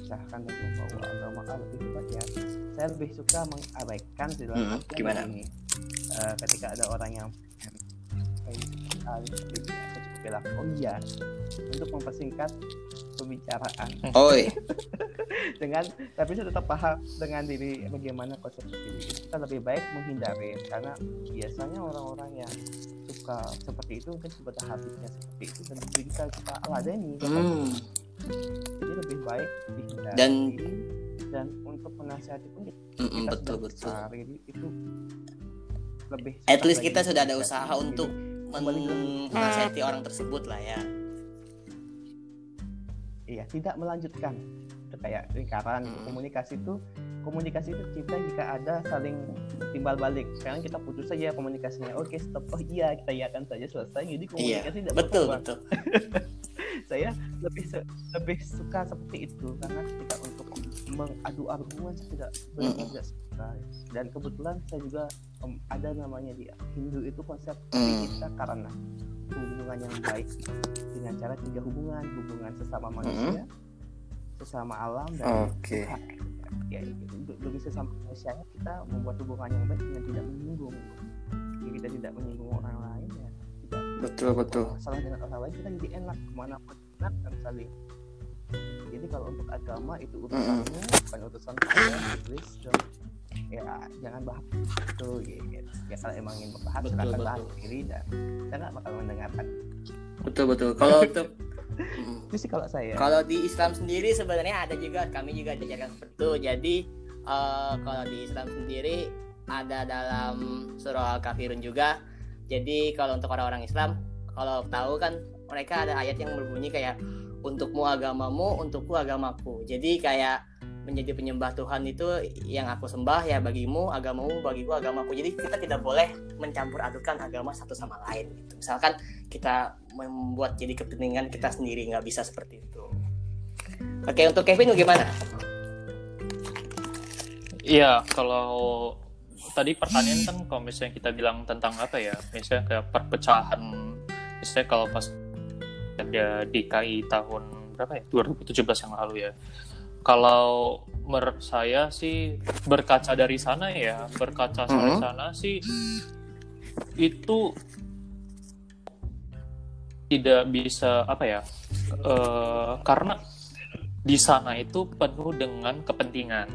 Speaker 3: misalkan bahwa agama A lebih hebat ya saya lebih suka mengabaikan di dalam
Speaker 1: Hmm, gimana?
Speaker 3: begini. Eh, ketika ada orang yang kayak seperti oh iya untuk mempersingkat pembicaraan
Speaker 1: Oi.
Speaker 3: dengan tapi saya tetap paham dengan diri bagaimana konsep diri kita lebih baik menghindari karena biasanya orang-orang yang suka seperti itu mungkin sebentar habisnya seperti itu dan bisa kita ladeni
Speaker 1: Hmm.
Speaker 3: jadi lebih baik dihindari
Speaker 1: Dan-
Speaker 3: dan untuk menasihati pun kita
Speaker 1: Mm-mm,
Speaker 3: kita
Speaker 1: betul
Speaker 3: sudah
Speaker 1: betul.
Speaker 3: jadi itu lebih
Speaker 1: At least kita sudah ada
Speaker 3: kita
Speaker 1: usaha untuk menasihati orang tersebut lah ya.
Speaker 3: Iya tidak melanjutkan itu kayak lingkaran
Speaker 1: Mm.
Speaker 3: komunikasi itu komunikasi itu kita jika ada saling timbal balik sekarang kita putus saja komunikasinya oke stop oh iya kita iakan saja selesai jadi
Speaker 1: Iya,
Speaker 3: komunikasi tidak
Speaker 1: betul
Speaker 3: berkembang.
Speaker 1: betul.
Speaker 3: saya lebih lebih suka seperti itu karena ketika untuk mengadu argumen saya tidak benar
Speaker 1: Mm-mm.
Speaker 3: tidak suka dan kebetulan saya juga em, ada namanya di Hindu itu konsep
Speaker 1: Mm.
Speaker 3: kita karena hubungan yang baik dengan cara tiga hubungan hubungan sesama manusia sesama alam dan
Speaker 1: Oke.
Speaker 3: Tuhan. ya untuk demi sesama manusia kita membuat hubungan yang baik dengan tidak menyinggung. Jika kita tidak menyinggung orang lain ya. Tidak
Speaker 1: Betul betul.
Speaker 3: masalah dengan orang lain kita jadi enak. Ke mana pun enak dan saling. Jadi kalau untuk agama itu urusanmu bukan urusan saya Iblis dan ya jangan bahas itu gitu. ya kalau emang ingin membahas
Speaker 1: Betul,
Speaker 3: silakan
Speaker 1: betul.
Speaker 3: bahas sendiri dan saya nggak bakal mendengarkan
Speaker 1: Betul betul. Kalau untuk
Speaker 3: itu sih kalau saya
Speaker 1: Kalau di Islam sendiri sebenarnya ada juga kami juga diajarkan seperti itu. Jadi eh, kalau di Islam sendiri ada dalam surah Al-Kafirun juga. Jadi kalau untuk orang-orang Islam kalau tahu kan mereka ada ayat yang berbunyi kayak untukmu agamamu, untukku agamaku. Jadi kayak menjadi penyembah Tuhan itu yang aku sembah ya bagimu agamamu bagiku agamaku. Jadi kita tidak boleh mencampur adukan agama satu sama lain gitu. Misalkan kita membuat jadi kepentingan kita sendiri nggak bisa seperti itu. Oke untuk Kevin gimana
Speaker 2: Iya, kalau tadi pertanyaan kan kalau misalnya kita bilang tentang apa ya, misalnya kayak perpecahan, misalnya kalau pas ada DKI tahun berapa ya, 2017 yang lalu ya. Kalau menurut saya sih berkaca dari sana ya, berkaca dari
Speaker 1: Mhm.
Speaker 2: sana sih itu tidak bisa apa ya, eh, karena di sana itu penuh dengan kepentingan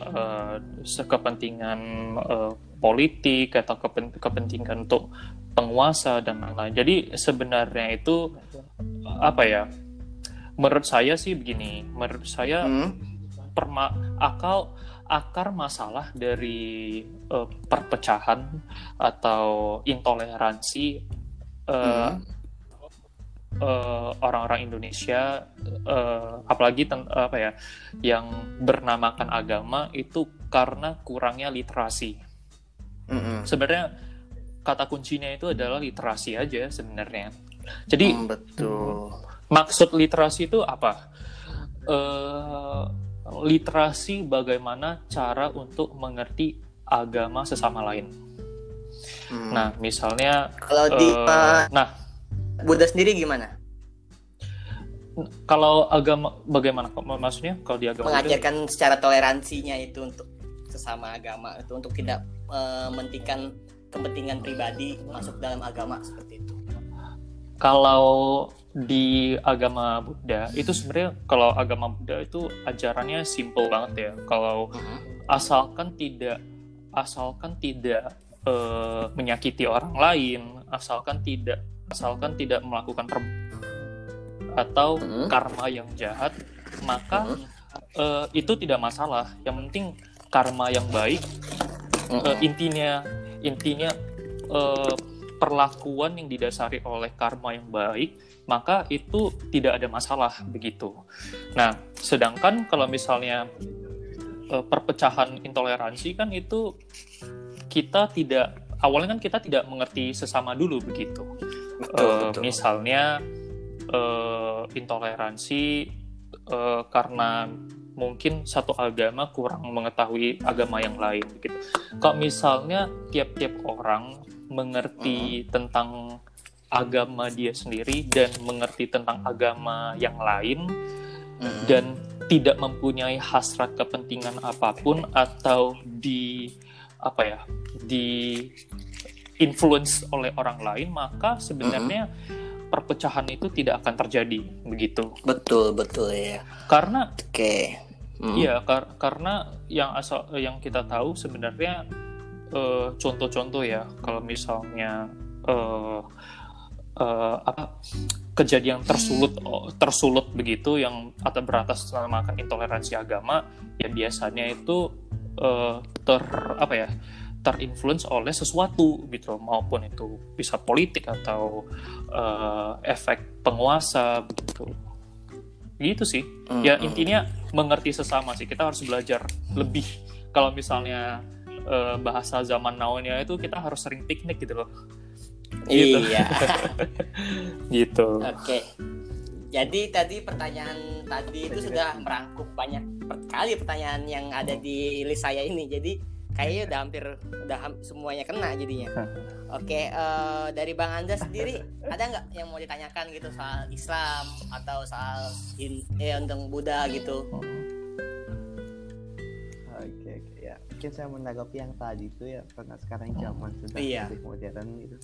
Speaker 2: eh, kepentingan eh, politik atau kepen- kepentingan untuk penguasa dan lain-lain. Jadi sebenarnya itu apa ya? Menurut saya sih begini. Menurut saya
Speaker 1: Hmm,
Speaker 2: perma akal akar masalah dari eh, perpecahan atau intoleransi eh,
Speaker 1: Hmm.
Speaker 2: eh, orang-orang Indonesia eh, apalagi ten- apa ya yang bernamakan agama itu karena kurangnya literasi.
Speaker 1: mm-mm.
Speaker 2: Sebenarnya kata kuncinya itu adalah literasi aja sebenarnya. Jadi
Speaker 1: Hmm, betul
Speaker 2: maksud literasi itu apa? Eh, literasi bagaimana cara untuk mengerti agama sesama lain.
Speaker 1: Hmm.
Speaker 2: Nah, misalnya,
Speaker 1: kalau di
Speaker 2: eh,
Speaker 1: eh,
Speaker 2: nah
Speaker 1: Buddha sendiri gimana
Speaker 2: kalau agama bagaimana? Kok Maksudnya kalau di agama Buddha-
Speaker 1: mengajarkan secara toleransinya itu untuk sesama agama itu untuk tidak eh, mementingkan kepentingan pribadi masuk dalam agama seperti itu
Speaker 2: kalau di agama Buddha itu sebenarnya kalau agama Buddha itu ajarannya simple banget ya. Kalau asalkan tidak asalkan tidak eh, menyakiti orang lain, asalkan tidak asalkan tidak melakukan per atau
Speaker 1: Mhm.
Speaker 2: karma yang jahat, maka eh, itu tidak masalah. Yang penting karma yang baik. Eh, intinya intinya perlakuan yang didasari oleh karma yang baik maka itu tidak ada masalah begitu. Nah, sedangkan kalau misalnya eh, perpecahan intoleransi kan itu kita tidak awalnya kan kita tidak mengerti sesama dulu begitu.
Speaker 1: betul,
Speaker 2: Eh,
Speaker 1: betul.
Speaker 2: misalnya eh, intoleransi eh, karena mungkin satu agama kurang mengetahui agama yang lain gitu. Kalau misalnya tiap-tiap orang mengerti tentang agama dia sendiri dan mengerti tentang agama yang lain
Speaker 1: Mm-mm.
Speaker 2: dan tidak mempunyai hasrat kepentingan apa pun atau di apa ya di influence oleh orang lain maka sebenarnya perpecahan itu tidak akan terjadi begitu
Speaker 1: betul betul ya
Speaker 2: karena
Speaker 1: oke Mm.
Speaker 2: Iya, kar- karena yang asal yang kita tahu sebenarnya eh, contoh-contoh ya, kalau misalnya eh, eh, apa kejadian tersulut oh, tersulut begitu yang atau beratas namakan intoleransi agama, ya biasanya itu eh, ter apa ya terinfluence oleh sesuatu gitu, maupun itu bisa politik atau eh, efek penguasa begitu. Gitu sih.
Speaker 1: Mm,
Speaker 2: ya
Speaker 1: mm.
Speaker 2: intinya mengerti sesama sih. Kita harus belajar lebih. Kalau misalnya eh, bahasa zaman now-nya itu kita harus sering piknik gitu loh gitu
Speaker 1: iya
Speaker 2: gitu
Speaker 1: oke Jadi tadi pertanyaan tadi itu sudah merangkup banyak kali pertanyaan yang ada di list saya ini. Jadi kayaknya udah hampir udah ham- semuanya kena jadinya. Oke, eh, dari Bang Anda sendiri ada nggak yang mau ditanyakan gitu soal Islam atau soal Hin eh, tentang Buddha gitu?
Speaker 3: Oke oke ya mungkin saya menanggapi yang tadi itu ya karena sekarang zaman sudah
Speaker 1: Iya.
Speaker 3: lebih modern gitu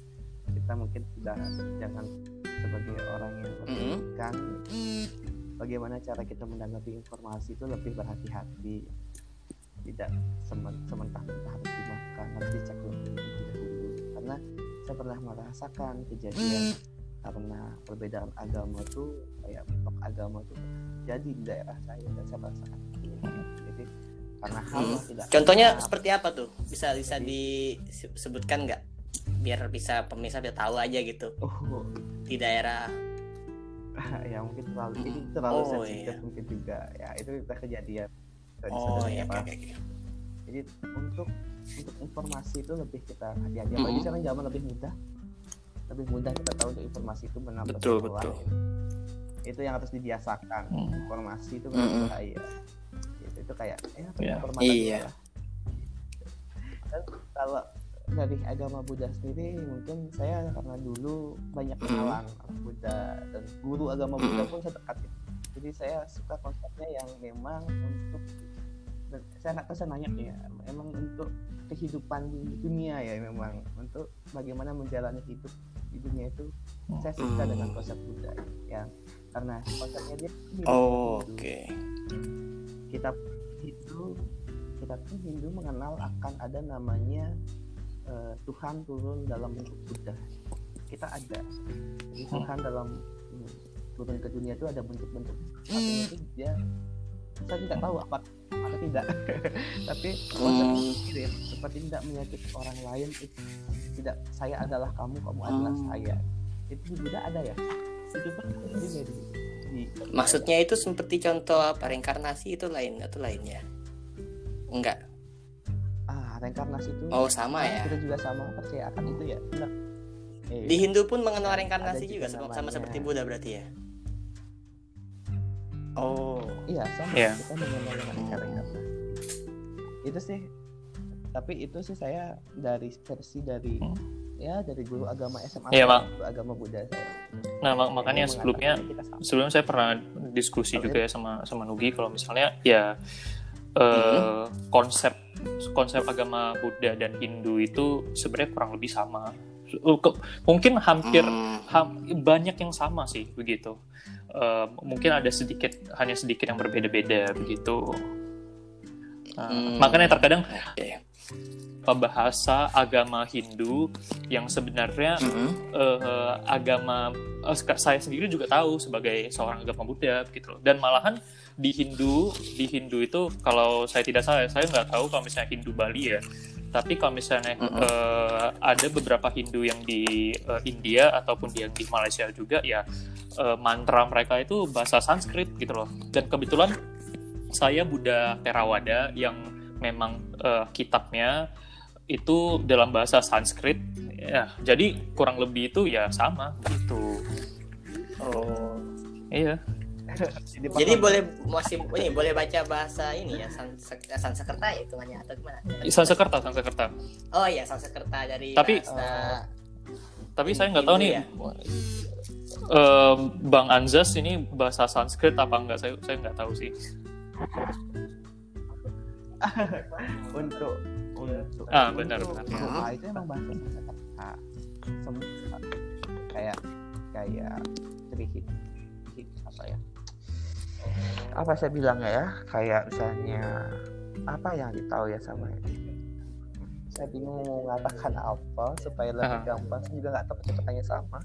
Speaker 3: kita mungkin sudah jangan sebagai orang yang
Speaker 1: Mhm.
Speaker 3: pendidikan bagaimana cara kita menanggapi informasi itu lebih berhati-hati tidak semen- sementah-mentah harus dimakan harus dicek lebih karena saya pernah merasakan kejadian karena perbedaan agama tuh kayak bentuk agama tuh jadi di daerah saya dan saya merasakan itu. jadi karena hal
Speaker 1: Hmm.
Speaker 3: tidak
Speaker 1: Contohnya seperti apa tuh? Bisa bisa disebutkan nggak? Biar bisa pemirsa biar tahu aja gitu
Speaker 3: oh
Speaker 1: di daerah.
Speaker 3: ya mungkin terlalu
Speaker 1: Mm.
Speaker 3: ini terlalu
Speaker 1: Oh,
Speaker 3: sensitif
Speaker 1: iya.
Speaker 3: mungkin juga ya itu kita kejadian Dari
Speaker 1: Oh iya,
Speaker 3: apa.
Speaker 1: oke, oke, oke.
Speaker 3: jadi untuk untuk informasi itu lebih kita hati-hati apalagi
Speaker 1: Mm-mm.
Speaker 3: sekarang zaman lebih mudah lebih mudah kita tahu untuk informasi itu benar atau
Speaker 2: Betul,
Speaker 3: salah.
Speaker 2: betul.
Speaker 3: itu yang harus dibiasakan
Speaker 2: Hmm.
Speaker 3: informasi itu benar
Speaker 1: Mm-mm.
Speaker 3: bahaya itu, itu kayak ya
Speaker 2: Iya.
Speaker 3: permata
Speaker 1: Iya.
Speaker 3: lah. dan kalau dari agama Buddha sendiri mungkin saya karena dulu banyak kenalan Buddha dan guru agama Buddha pun saya dekat gitu. jadi saya suka konsepnya yang memang untuk dan saya nggak tahu saya nanya ya emang untuk kehidupan di dunia ya memang untuk bagaimana menjalani hidup di dunia itu saya suka
Speaker 1: Hmm.
Speaker 3: dengan konsep Buddha ya karena konsepnya dia hidup
Speaker 1: Oh,
Speaker 3: Hindu.
Speaker 1: oke.
Speaker 3: kita Hindu kita pun Hindu mengenal akan ada namanya eh, Tuhan turun dalam bentuk Buddha kita ada jadi
Speaker 2: Hmm.
Speaker 3: Tuhan dalam mm, turun ke dunia itu ada bentuk-bentuk satunya itu dia saya tidak tahu apa atau tidak tapi konsepnya
Speaker 1: Hmm.
Speaker 3: seperti tidak menyakiti orang lain itu tidak saya adalah kamu kamu adalah
Speaker 1: Hmm.
Speaker 3: saya itu di Buddha ada ya itu juga di, di
Speaker 1: Maksudnya itu seperti contoh apa reinkarnasi itu lain atau lainnya? Enggak.
Speaker 3: Ah reinkarnasi itu
Speaker 1: Oh, sama ya.
Speaker 3: kita juga sama percaya akan itu ya benar Eh,
Speaker 1: Di Hindu pun mengenal reinkarnasi
Speaker 3: juga
Speaker 1: juga sama, seperti Buddha berarti ya. Oh.
Speaker 3: iya sama
Speaker 2: Iya.
Speaker 3: kita mengenal reinkarnasi itu sih tapi itu sih saya dari versi dari
Speaker 2: Hmm.
Speaker 3: ya dari guru agama SMA
Speaker 2: Iya,
Speaker 3: saya,
Speaker 2: Bang.
Speaker 3: guru agama Buddha saya
Speaker 2: Nah, mak- makanya sebelumnya sebelumnya saya pernah diskusi
Speaker 3: Oke.
Speaker 2: juga ya sama sama Nugi kalau misalnya ya eh, konsep konsep agama Buddha dan Hindu itu sebenarnya kurang lebih sama. Uh, ke- Mungkin hampir
Speaker 1: Hmm.
Speaker 2: ham- banyak yang sama sih begitu. Eh, mungkin ada sedikit hanya sedikit yang berbeda-beda begitu. Nah,
Speaker 1: Hmm.
Speaker 2: Makanya terkadang
Speaker 1: Oke.
Speaker 2: Bahasa agama Hindu yang sebenarnya
Speaker 1: Mhm.
Speaker 2: eh, agama eh, seka- saya sendiri juga tahu sebagai seorang agama Buddha gitu loh. Dan malahan di Hindu di Hindu itu kalau saya tidak salah saya nggak tahu kalau misalnya Hindu Bali ya. Tapi kalau misalnya
Speaker 1: Mm-mm.
Speaker 2: eh, ada beberapa Hindu yang di eh, India ataupun yang di Malaysia juga ya eh, mantra mereka itu bahasa Sanskrit gitu loh. Dan kebetulan saya Buddha Theravada yang memang eh, kitabnya itu dalam bahasa Sanskrit ya jadi kurang lebih itu ya sama gitu
Speaker 1: Oh.
Speaker 2: iya
Speaker 3: Jadi,
Speaker 1: boleh masih ini boleh baca bahasa ini ya San Sansekerta ya hitungannya atau gimana?
Speaker 2: Sansekerta Sansekerta
Speaker 1: Oh iya Sansekerta dari
Speaker 2: Tapi-
Speaker 1: bahasa
Speaker 2: tapi saya nggak tahu nih
Speaker 1: ya?
Speaker 2: Bang Anzas ini bahasa Sanskrit apa enggak saya saya nggak tahu sih
Speaker 3: untuk untuk
Speaker 2: Ah, benar, benar.
Speaker 3: doa itu emang bahasa Sanskerta semua kayak kayak trihit apa ya? Apa saya bilangnya ya? Kayak misalnya apa yang ditahu ya sama ini? Saya bingung mau mengatakan apa supaya lebih
Speaker 2: Ah.
Speaker 3: gampang. Saya juga nggak tahu ceritanya sama.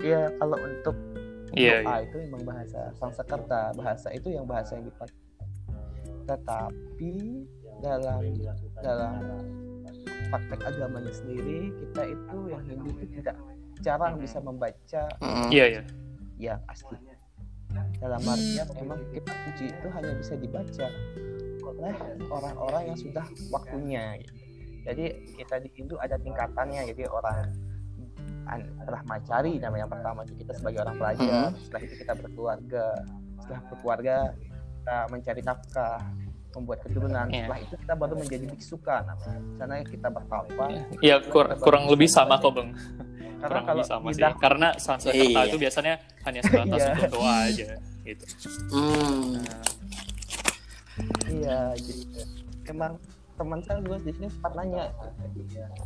Speaker 3: Ya kalau untuk
Speaker 2: iya
Speaker 3: doa
Speaker 2: iya.
Speaker 3: itu memang bahasa Sanskerta. Bahasa itu yang bahasa yang dipakai. Tetapi dalam dalam praktek agamanya sendiri kita itu yang Hindu itu tidak jarang bisa membaca
Speaker 1: Mm-mm.
Speaker 2: iya iya.
Speaker 3: yang asli dalam artian memang kitab suci itu hanya bisa dibaca oleh orang-orang yang sudah waktunya gitu. jadi kita di Hindu ada tingkatannya jadi orang an- telah mencari nama yang pertama itu kita sebagai orang pelajar setelah itu kita berkeluarga setelah berkeluarga kita mencari nafkah membuat keturunan
Speaker 2: Iya.
Speaker 3: setelah itu kita baru menjadi biksuka namanya sana kita bertapa
Speaker 2: ya kur- kurang lebih sama kok bang
Speaker 3: karena
Speaker 2: kurang
Speaker 3: kalau
Speaker 2: lebih sama
Speaker 3: di
Speaker 2: sih
Speaker 3: dah-
Speaker 2: karena Sanskerta
Speaker 1: Iya.
Speaker 2: itu biasanya hanya sebatas
Speaker 3: Iya.
Speaker 2: untuk doa aja gitu
Speaker 1: Hmm.
Speaker 2: Nah,
Speaker 3: iya jadi emang teman saya juga di sini sempat nanya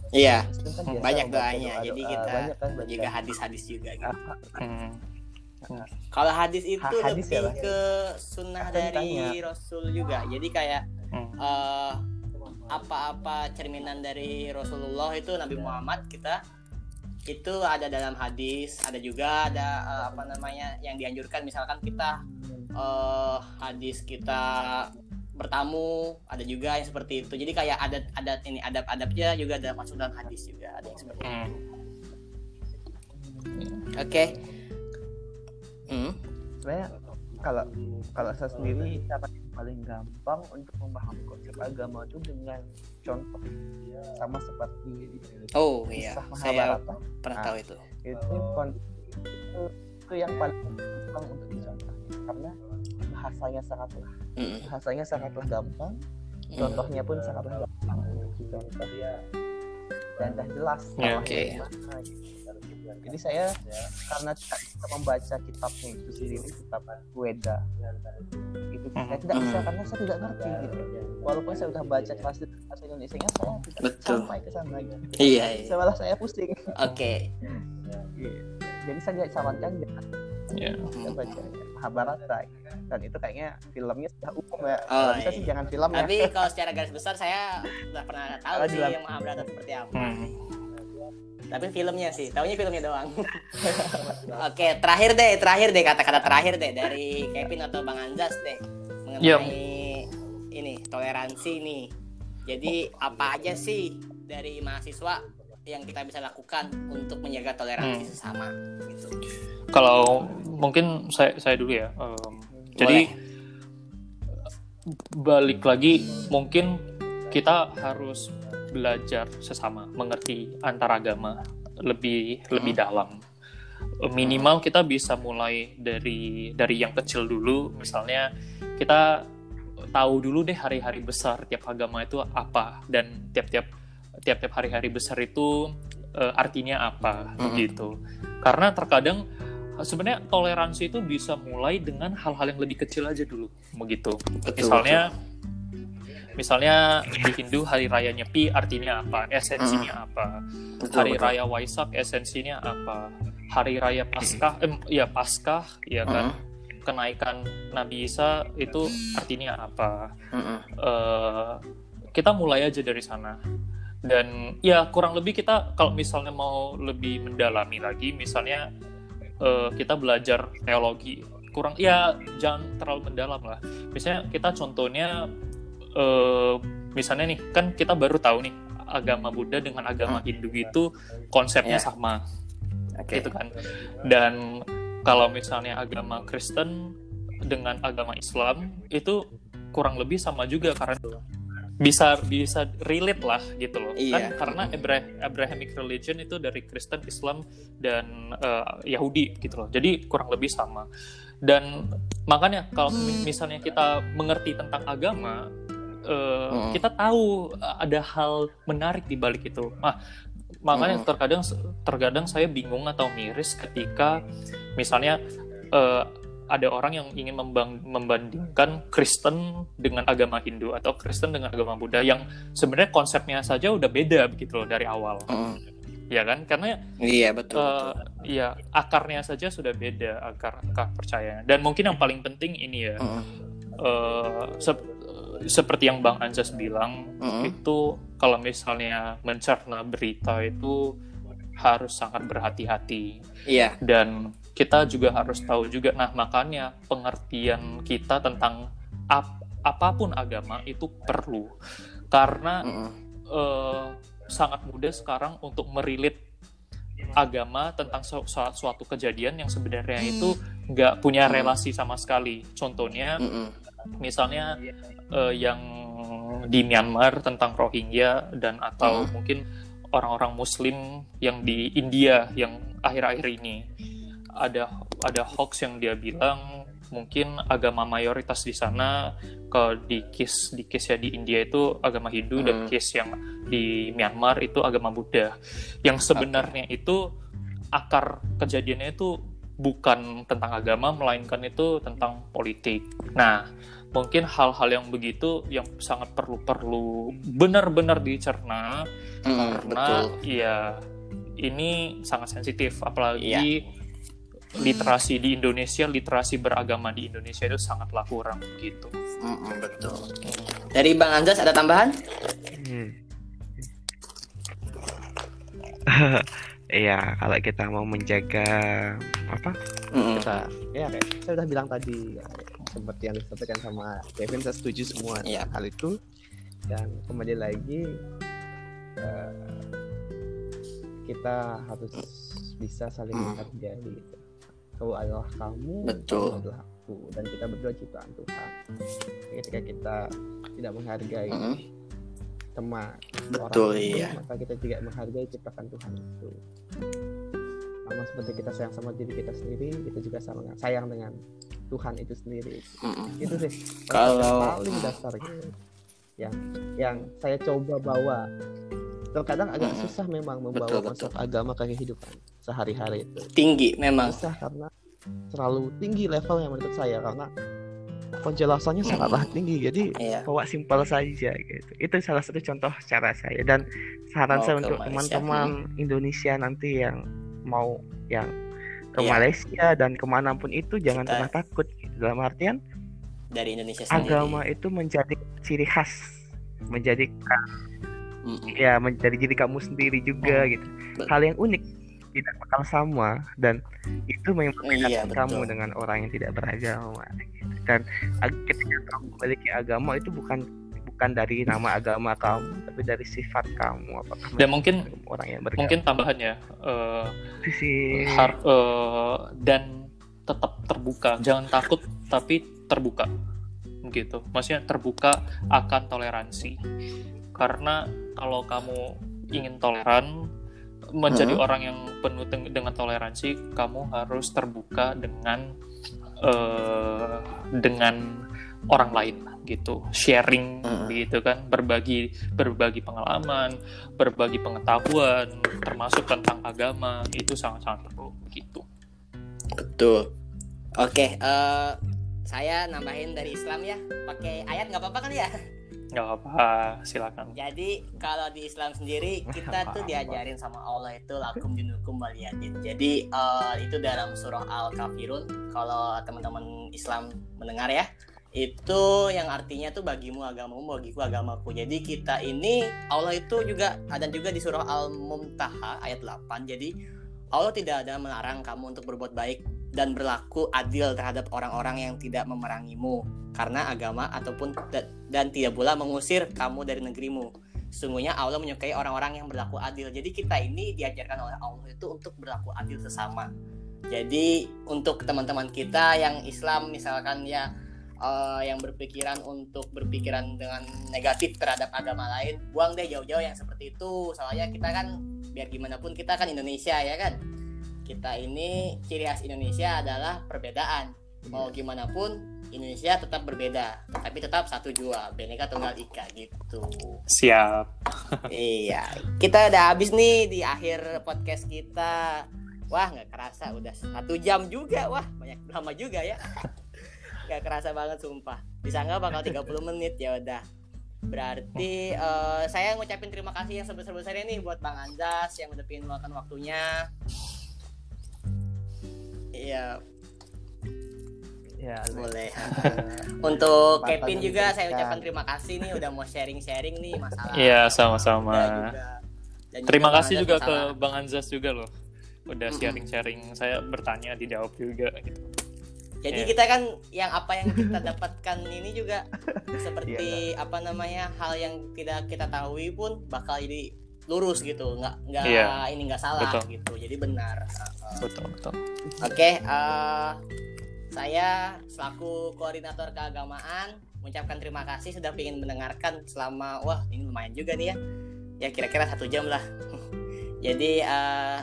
Speaker 1: Iya,
Speaker 3: kan
Speaker 1: banyak doanya.
Speaker 3: doa-doa,
Speaker 1: Jadi kita
Speaker 3: banyak kan
Speaker 1: juga hadis-hadis juga. Gitu.
Speaker 2: hmm.
Speaker 1: Kalau hadis itu
Speaker 3: Ha- hadis ya,
Speaker 1: lebih
Speaker 3: Bang?
Speaker 1: ke sunnah dari. Rasul juga. Jadi kayak
Speaker 2: Hmm.
Speaker 1: eh, apa-apa cerminan dari Rasulullah itu Nabi Muhammad kita itu ada dalam hadis, ada juga ada eh, apa namanya yang dianjurkan misalkan kita eh, hadis kita bertamu ada juga yang seperti itu. Jadi kayak adat adat ini adab-adabnya juga ada masuk dalam hadis juga ada yang seperti itu.
Speaker 2: Hmm.
Speaker 1: Oke. Hmm.
Speaker 3: Kalau kalau saya sendiri cara yang paling gampang untuk memahami konsep agama itu dengan contoh sama seperti
Speaker 1: Oh iya, saya pernah
Speaker 3: Nah.
Speaker 1: tahu itu.
Speaker 3: itu kon- itu, itu yang paling gampang untuk dicontoh karena bahasanya sangatlah
Speaker 1: Mm-mm.
Speaker 3: bahasanya sangatlah gampang
Speaker 1: Mm.
Speaker 3: contohnya pun sangatlah gampang untuk dicontoh dan dah jelas
Speaker 2: Ya,
Speaker 1: oke.
Speaker 3: gitu. Jadi saya karena tidak bisa membaca kitabnya itu sendiri kitab Weda itu saya tidak bisa
Speaker 1: Hmm.
Speaker 3: karena saya tidak ngerti gitu walaupun saya sudah baca translate bahasa Indonesia nya saya tidak
Speaker 1: Betul.
Speaker 3: sampai ke sana gitu.
Speaker 1: Iya, iya.
Speaker 3: Saya malah saya pusing
Speaker 1: Oke.
Speaker 3: Iya. jadi saya sarankan jangan
Speaker 2: Ya.
Speaker 3: kita baca Mahabharata dan itu kayaknya filmnya sudah umum ya
Speaker 1: Oh,
Speaker 3: kalau bisa
Speaker 1: iya.
Speaker 3: sih jangan filmnya
Speaker 1: Tapi kalau secara garis besar saya udah pernah tahu
Speaker 3: Oh,
Speaker 1: sih yang Mahabharata seperti apa.
Speaker 2: Hmm.
Speaker 1: Tapi filmnya sih, taunya filmnya doang. Oke, terakhir deh, terakhir deh kata-kata terakhir deh dari Kevin atau Bang Anjas deh mengenai
Speaker 2: Iya.
Speaker 1: ini toleransi nih. Jadi apa aja sih dari mahasiswa yang kita bisa lakukan untuk menjaga toleransi
Speaker 2: Hmm.
Speaker 1: sesama gitu.
Speaker 2: Kalau mungkin saya saya dulu ya. Em, jadi balik lagi mungkin kita harus belajar sesama, mengerti antar agama lebih lebih dalam. Minimal kita bisa mulai dari dari yang kecil dulu, misalnya kita tahu dulu deh hari-hari besar tiap agama itu apa dan tiap-tiap tiap-tiap hari-hari besar itu eh, artinya apa
Speaker 1: Mhm.
Speaker 2: gitu. Karena terkadang sebenarnya toleransi itu bisa mulai dengan hal-hal yang lebih kecil aja dulu begitu
Speaker 1: Betul,
Speaker 2: misalnya misalnya di Hindu hari raya Nyepi artinya apa? Esensinya apa?
Speaker 1: Betul,
Speaker 2: hari
Speaker 1: betul.
Speaker 2: raya Waisak esensinya apa? Hari raya Paskah em, ya Paskah ya kan? Kenaikan Nabi Isa itu artinya apa?
Speaker 1: Mm-mm.
Speaker 2: eh, kita mulai aja dari sana. Dan ya kurang lebih kita kalau misalnya mau lebih mendalami lagi misalnya eh, kita belajar teologi. Kurang ya jangan terlalu mendalam lah. Misalnya kita contohnya eh, misalnya nih kan kita baru tahu nih agama Buddha dengan agama Hindu itu konsepnya
Speaker 1: Ya.
Speaker 2: sama
Speaker 1: Oke.
Speaker 2: gitu kan dan kalau misalnya agama Kristen dengan agama Islam itu kurang lebih sama juga karena bisa bisa relate lah gitu loh
Speaker 1: Iya.
Speaker 2: kan karena Abra- Abrahamic religion itu dari Kristen Islam dan eh, Yahudi gitu loh jadi kurang lebih sama dan makanya kalau mi- misalnya kita mengerti tentang agama eh,
Speaker 1: Hmm.
Speaker 2: kita tahu ada hal menarik di balik itu ah makanya
Speaker 1: Hmm.
Speaker 2: terkadang terkadang saya bingung atau miris ketika misalnya eh, ada orang yang ingin membang- membandingkan Kristen dengan agama Hindu atau Kristen dengan agama Buddha yang sebenarnya konsepnya saja udah beda begitu loh dari awal
Speaker 1: Mm-mm.
Speaker 2: ya kan karena
Speaker 1: Iya betul.
Speaker 2: eh,
Speaker 1: betul.
Speaker 2: ya akarnya saja sudah beda akar akar percaya dan mungkin yang paling penting ini ya eh, sep- seperti yang Bang Anjas bilang
Speaker 1: Mm-mm.
Speaker 2: itu kalau misalnya mencerna berita itu harus sangat berhati-hati
Speaker 1: Iya.
Speaker 2: dan kita juga harus tahu juga nah makanya pengertian kita tentang ap- apa pun agama itu perlu karena
Speaker 1: Mm-mm.
Speaker 2: eh, sangat mudah sekarang untuk merilit agama tentang su- su- suatu kejadian yang sebenarnya itu nggak punya
Speaker 1: Hmm.
Speaker 2: relasi sama sekali contohnya
Speaker 1: Mm-mm.
Speaker 2: Misalnya eh, yang di Myanmar tentang Rohingya dan atau
Speaker 1: Hmm.
Speaker 2: mungkin orang-orang Muslim yang di India yang akhir-akhir ini ada ada hoax yang dia bilang mungkin agama mayoritas di sana ke di kis di kis ya di India itu agama Hindu dan
Speaker 1: Hmm.
Speaker 2: kis yang di Myanmar itu agama Buddha yang sebenarnya itu akar kejadiannya itu bukan tentang agama melainkan itu tentang politik nah mungkin hal-hal yang begitu yang sangat perlu-perlu benar-benar dicerna
Speaker 1: Hmm,
Speaker 2: karena
Speaker 1: betul.
Speaker 2: ya ini sangat sensitif apalagi
Speaker 1: Iya.
Speaker 2: literasi di Indonesia literasi beragama di Indonesia itu sangatlah kurang gitu
Speaker 1: Mm, mm, betul. Dari Bang Anjas ada tambahan?
Speaker 3: Hmm. Iya, kalau kita mau menjaga apa
Speaker 1: Mm, mm.
Speaker 3: kita ya kayak saya udah bilang tadi ya, seperti yang disampaikan sama Kevin saya setuju semua
Speaker 1: Iya.
Speaker 3: hal itu dan kembali lagi eh, kita harus bisa saling
Speaker 1: Hmm.
Speaker 3: menghargai gitu. kau adalah kamu
Speaker 1: Betul.
Speaker 3: kamu adalah aku dan kita berdua ciptaan Tuhan ketika kita tidak menghargai
Speaker 1: Mm,
Speaker 3: teman
Speaker 1: Betul,
Speaker 3: orang
Speaker 1: iya.
Speaker 3: maka kita tidak menghargai ciptakan Tuhan itu sama seperti kita sayang sama diri kita sendiri kita juga sama sayang dengan Tuhan itu sendiri
Speaker 1: mm, mm.
Speaker 3: itu sih
Speaker 1: Kalau-
Speaker 3: yang paling dasar gitu yang yang saya coba bawa terkadang agak
Speaker 1: Mm-mm.
Speaker 3: susah memang membawa
Speaker 1: Betul,
Speaker 3: konsep
Speaker 1: betul.
Speaker 3: agama ke kehidupan sehari-hari itu
Speaker 1: Tinggi memang.
Speaker 3: susah karena terlalu tinggi levelnya menurut saya karena penjelasannya sangatlah tinggi jadi
Speaker 1: Iya.
Speaker 3: bawa simpel saja gitu itu salah satu contoh cara saya dan saran
Speaker 1: Mau
Speaker 3: saya untuk teman-teman Indonesia nanti yang mau yang ke
Speaker 1: Iya.
Speaker 3: Malaysia dan ke mana pun itu jangan
Speaker 1: Kita-
Speaker 3: pernah takut gitu. dalam artian
Speaker 1: Dari Indonesia sendiri.
Speaker 3: agama itu menjadi ciri khas menjadi
Speaker 1: Mm, mm.
Speaker 3: ya menjadi diri kamu sendiri juga gitu
Speaker 1: Bet-
Speaker 3: hal yang unik tidak bakal sama dan itu membedakan
Speaker 1: Iya,
Speaker 3: kamu
Speaker 1: betul.
Speaker 3: dengan orang yang tidak beragama gitu. dan ketika kamu memiliki agama itu bukan bukan dari nama agama kamu tapi dari sifat kamu. Apakah
Speaker 2: dan mungkin
Speaker 3: memang orang yang beragama?
Speaker 2: mungkin tambahannya eh,
Speaker 3: Itu sih.
Speaker 2: har- eh, dan tetap terbuka. Jangan takut tapi terbuka. Gitu. Maksudnya terbuka akan toleransi. Karena kalau kamu ingin toleran menjadi
Speaker 1: Hmm.
Speaker 2: orang yang penuh dengan toleransi kamu harus terbuka dengan eh, dengan orang lain gitu sharing
Speaker 1: Hmm.
Speaker 2: gitu kan berbagi berbagi pengalaman berbagi pengetahuan termasuk tentang agama itu sangat-sangat perlu gitu
Speaker 1: Betul. Oke, eh, saya nambahin dari Islam ya. Pakai ayat nggak apa-apa kan ya?
Speaker 2: Nggak apa silakan
Speaker 1: Jadi kalau di Islam sendiri kita tuh diajarin sama Allah itu lakum dinukum waliyadin. Jadi eh, itu dalam surah Al Kafirun. Kalau teman-teman Islam mendengar ya, itu yang artinya tuh bagimu agamamu, bagiku agamaku. Jadi kita ini Allah itu juga ada juga di surah Al Mumtaha ayat 8. Jadi Allah tidak ada melarang kamu untuk berbuat baik dan berlaku adil terhadap orang-orang yang tidak memerangimu karena agama ataupun da- dan tidak pula mengusir kamu dari negerimu. Sesungguhnya Allah menyukai orang-orang yang berlaku adil. Jadi kita ini diajarkan oleh Allah itu untuk berlaku adil sesama. Jadi untuk teman-teman kita yang Islam misalkan ya eh, yang berpikiran untuk berpikiran dengan negatif terhadap agama lain, buang deh jauh-jauh yang seperti itu. Soalnya kita kan biar gimana pun kita kan Indonesia ya kan. Kita ini ciri khas Indonesia adalah perbedaan. Mau gimana pun Indonesia tetap berbeda, tapi tetap satu jua, Bhinneka Tunggal Ika gitu.
Speaker 2: siap
Speaker 1: iya, kita udah habis nih di akhir podcast kita. Wah, nggak kerasa udah satu jam juga. Wah, banyak lama juga ya. Nggak kerasa banget sumpah. Disangka bakal 30 menit ya udah. Berarti eh, saya ngucapin terima kasih yang sebesar-besarnya nih buat Bang Anjas yang udah meluangkan waktunya. Iya,
Speaker 3: ya
Speaker 1: boleh.
Speaker 3: eh,
Speaker 1: Untuk Kevin juga saya ucapkan terima kasih nih udah mau sharing-sharing nih masalah.
Speaker 2: iya sama-sama. Terima
Speaker 1: juga
Speaker 2: kasih juga
Speaker 1: Anjas
Speaker 2: ke
Speaker 1: masalah-
Speaker 2: Bang Anzas juga loh. Udah sharing-sharing. Saya bertanya dijawab juga gitu.
Speaker 1: Jadi
Speaker 2: Iya.
Speaker 1: kita kan yang apa yang kita dapatkan ini juga seperti
Speaker 3: Iya.
Speaker 1: apa namanya hal yang tidak kita tahu pun bakal jadi lurus gitu, nggak nggak
Speaker 2: Iya.
Speaker 1: ini nggak salah
Speaker 2: Betul.
Speaker 1: gitu. Jadi benar. Uh-uh.
Speaker 2: betul betul
Speaker 1: Oke, eh, saya selaku koordinator keagamaan mengucapkan terima kasih sudah ingin mendengarkan selama wah ini lumayan juga nih ya. Ya kira-kira satu jam lah. Jadi eh,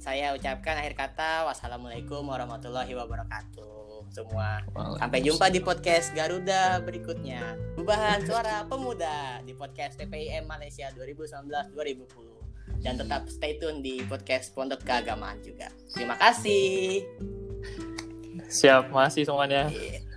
Speaker 1: saya ucapkan akhir kata wassalamualaikum warahmatullahi wabarakatuh semua. Sampai jumpa di podcast Garuda berikutnya. Perubahan suara pemuda di podcast TPIM Malaysia 2019-2020. Dan tetap stay tune di podcast Pondok Keagamaan juga. Terima kasih.
Speaker 2: Siap, masih semuanya.
Speaker 1: Iya.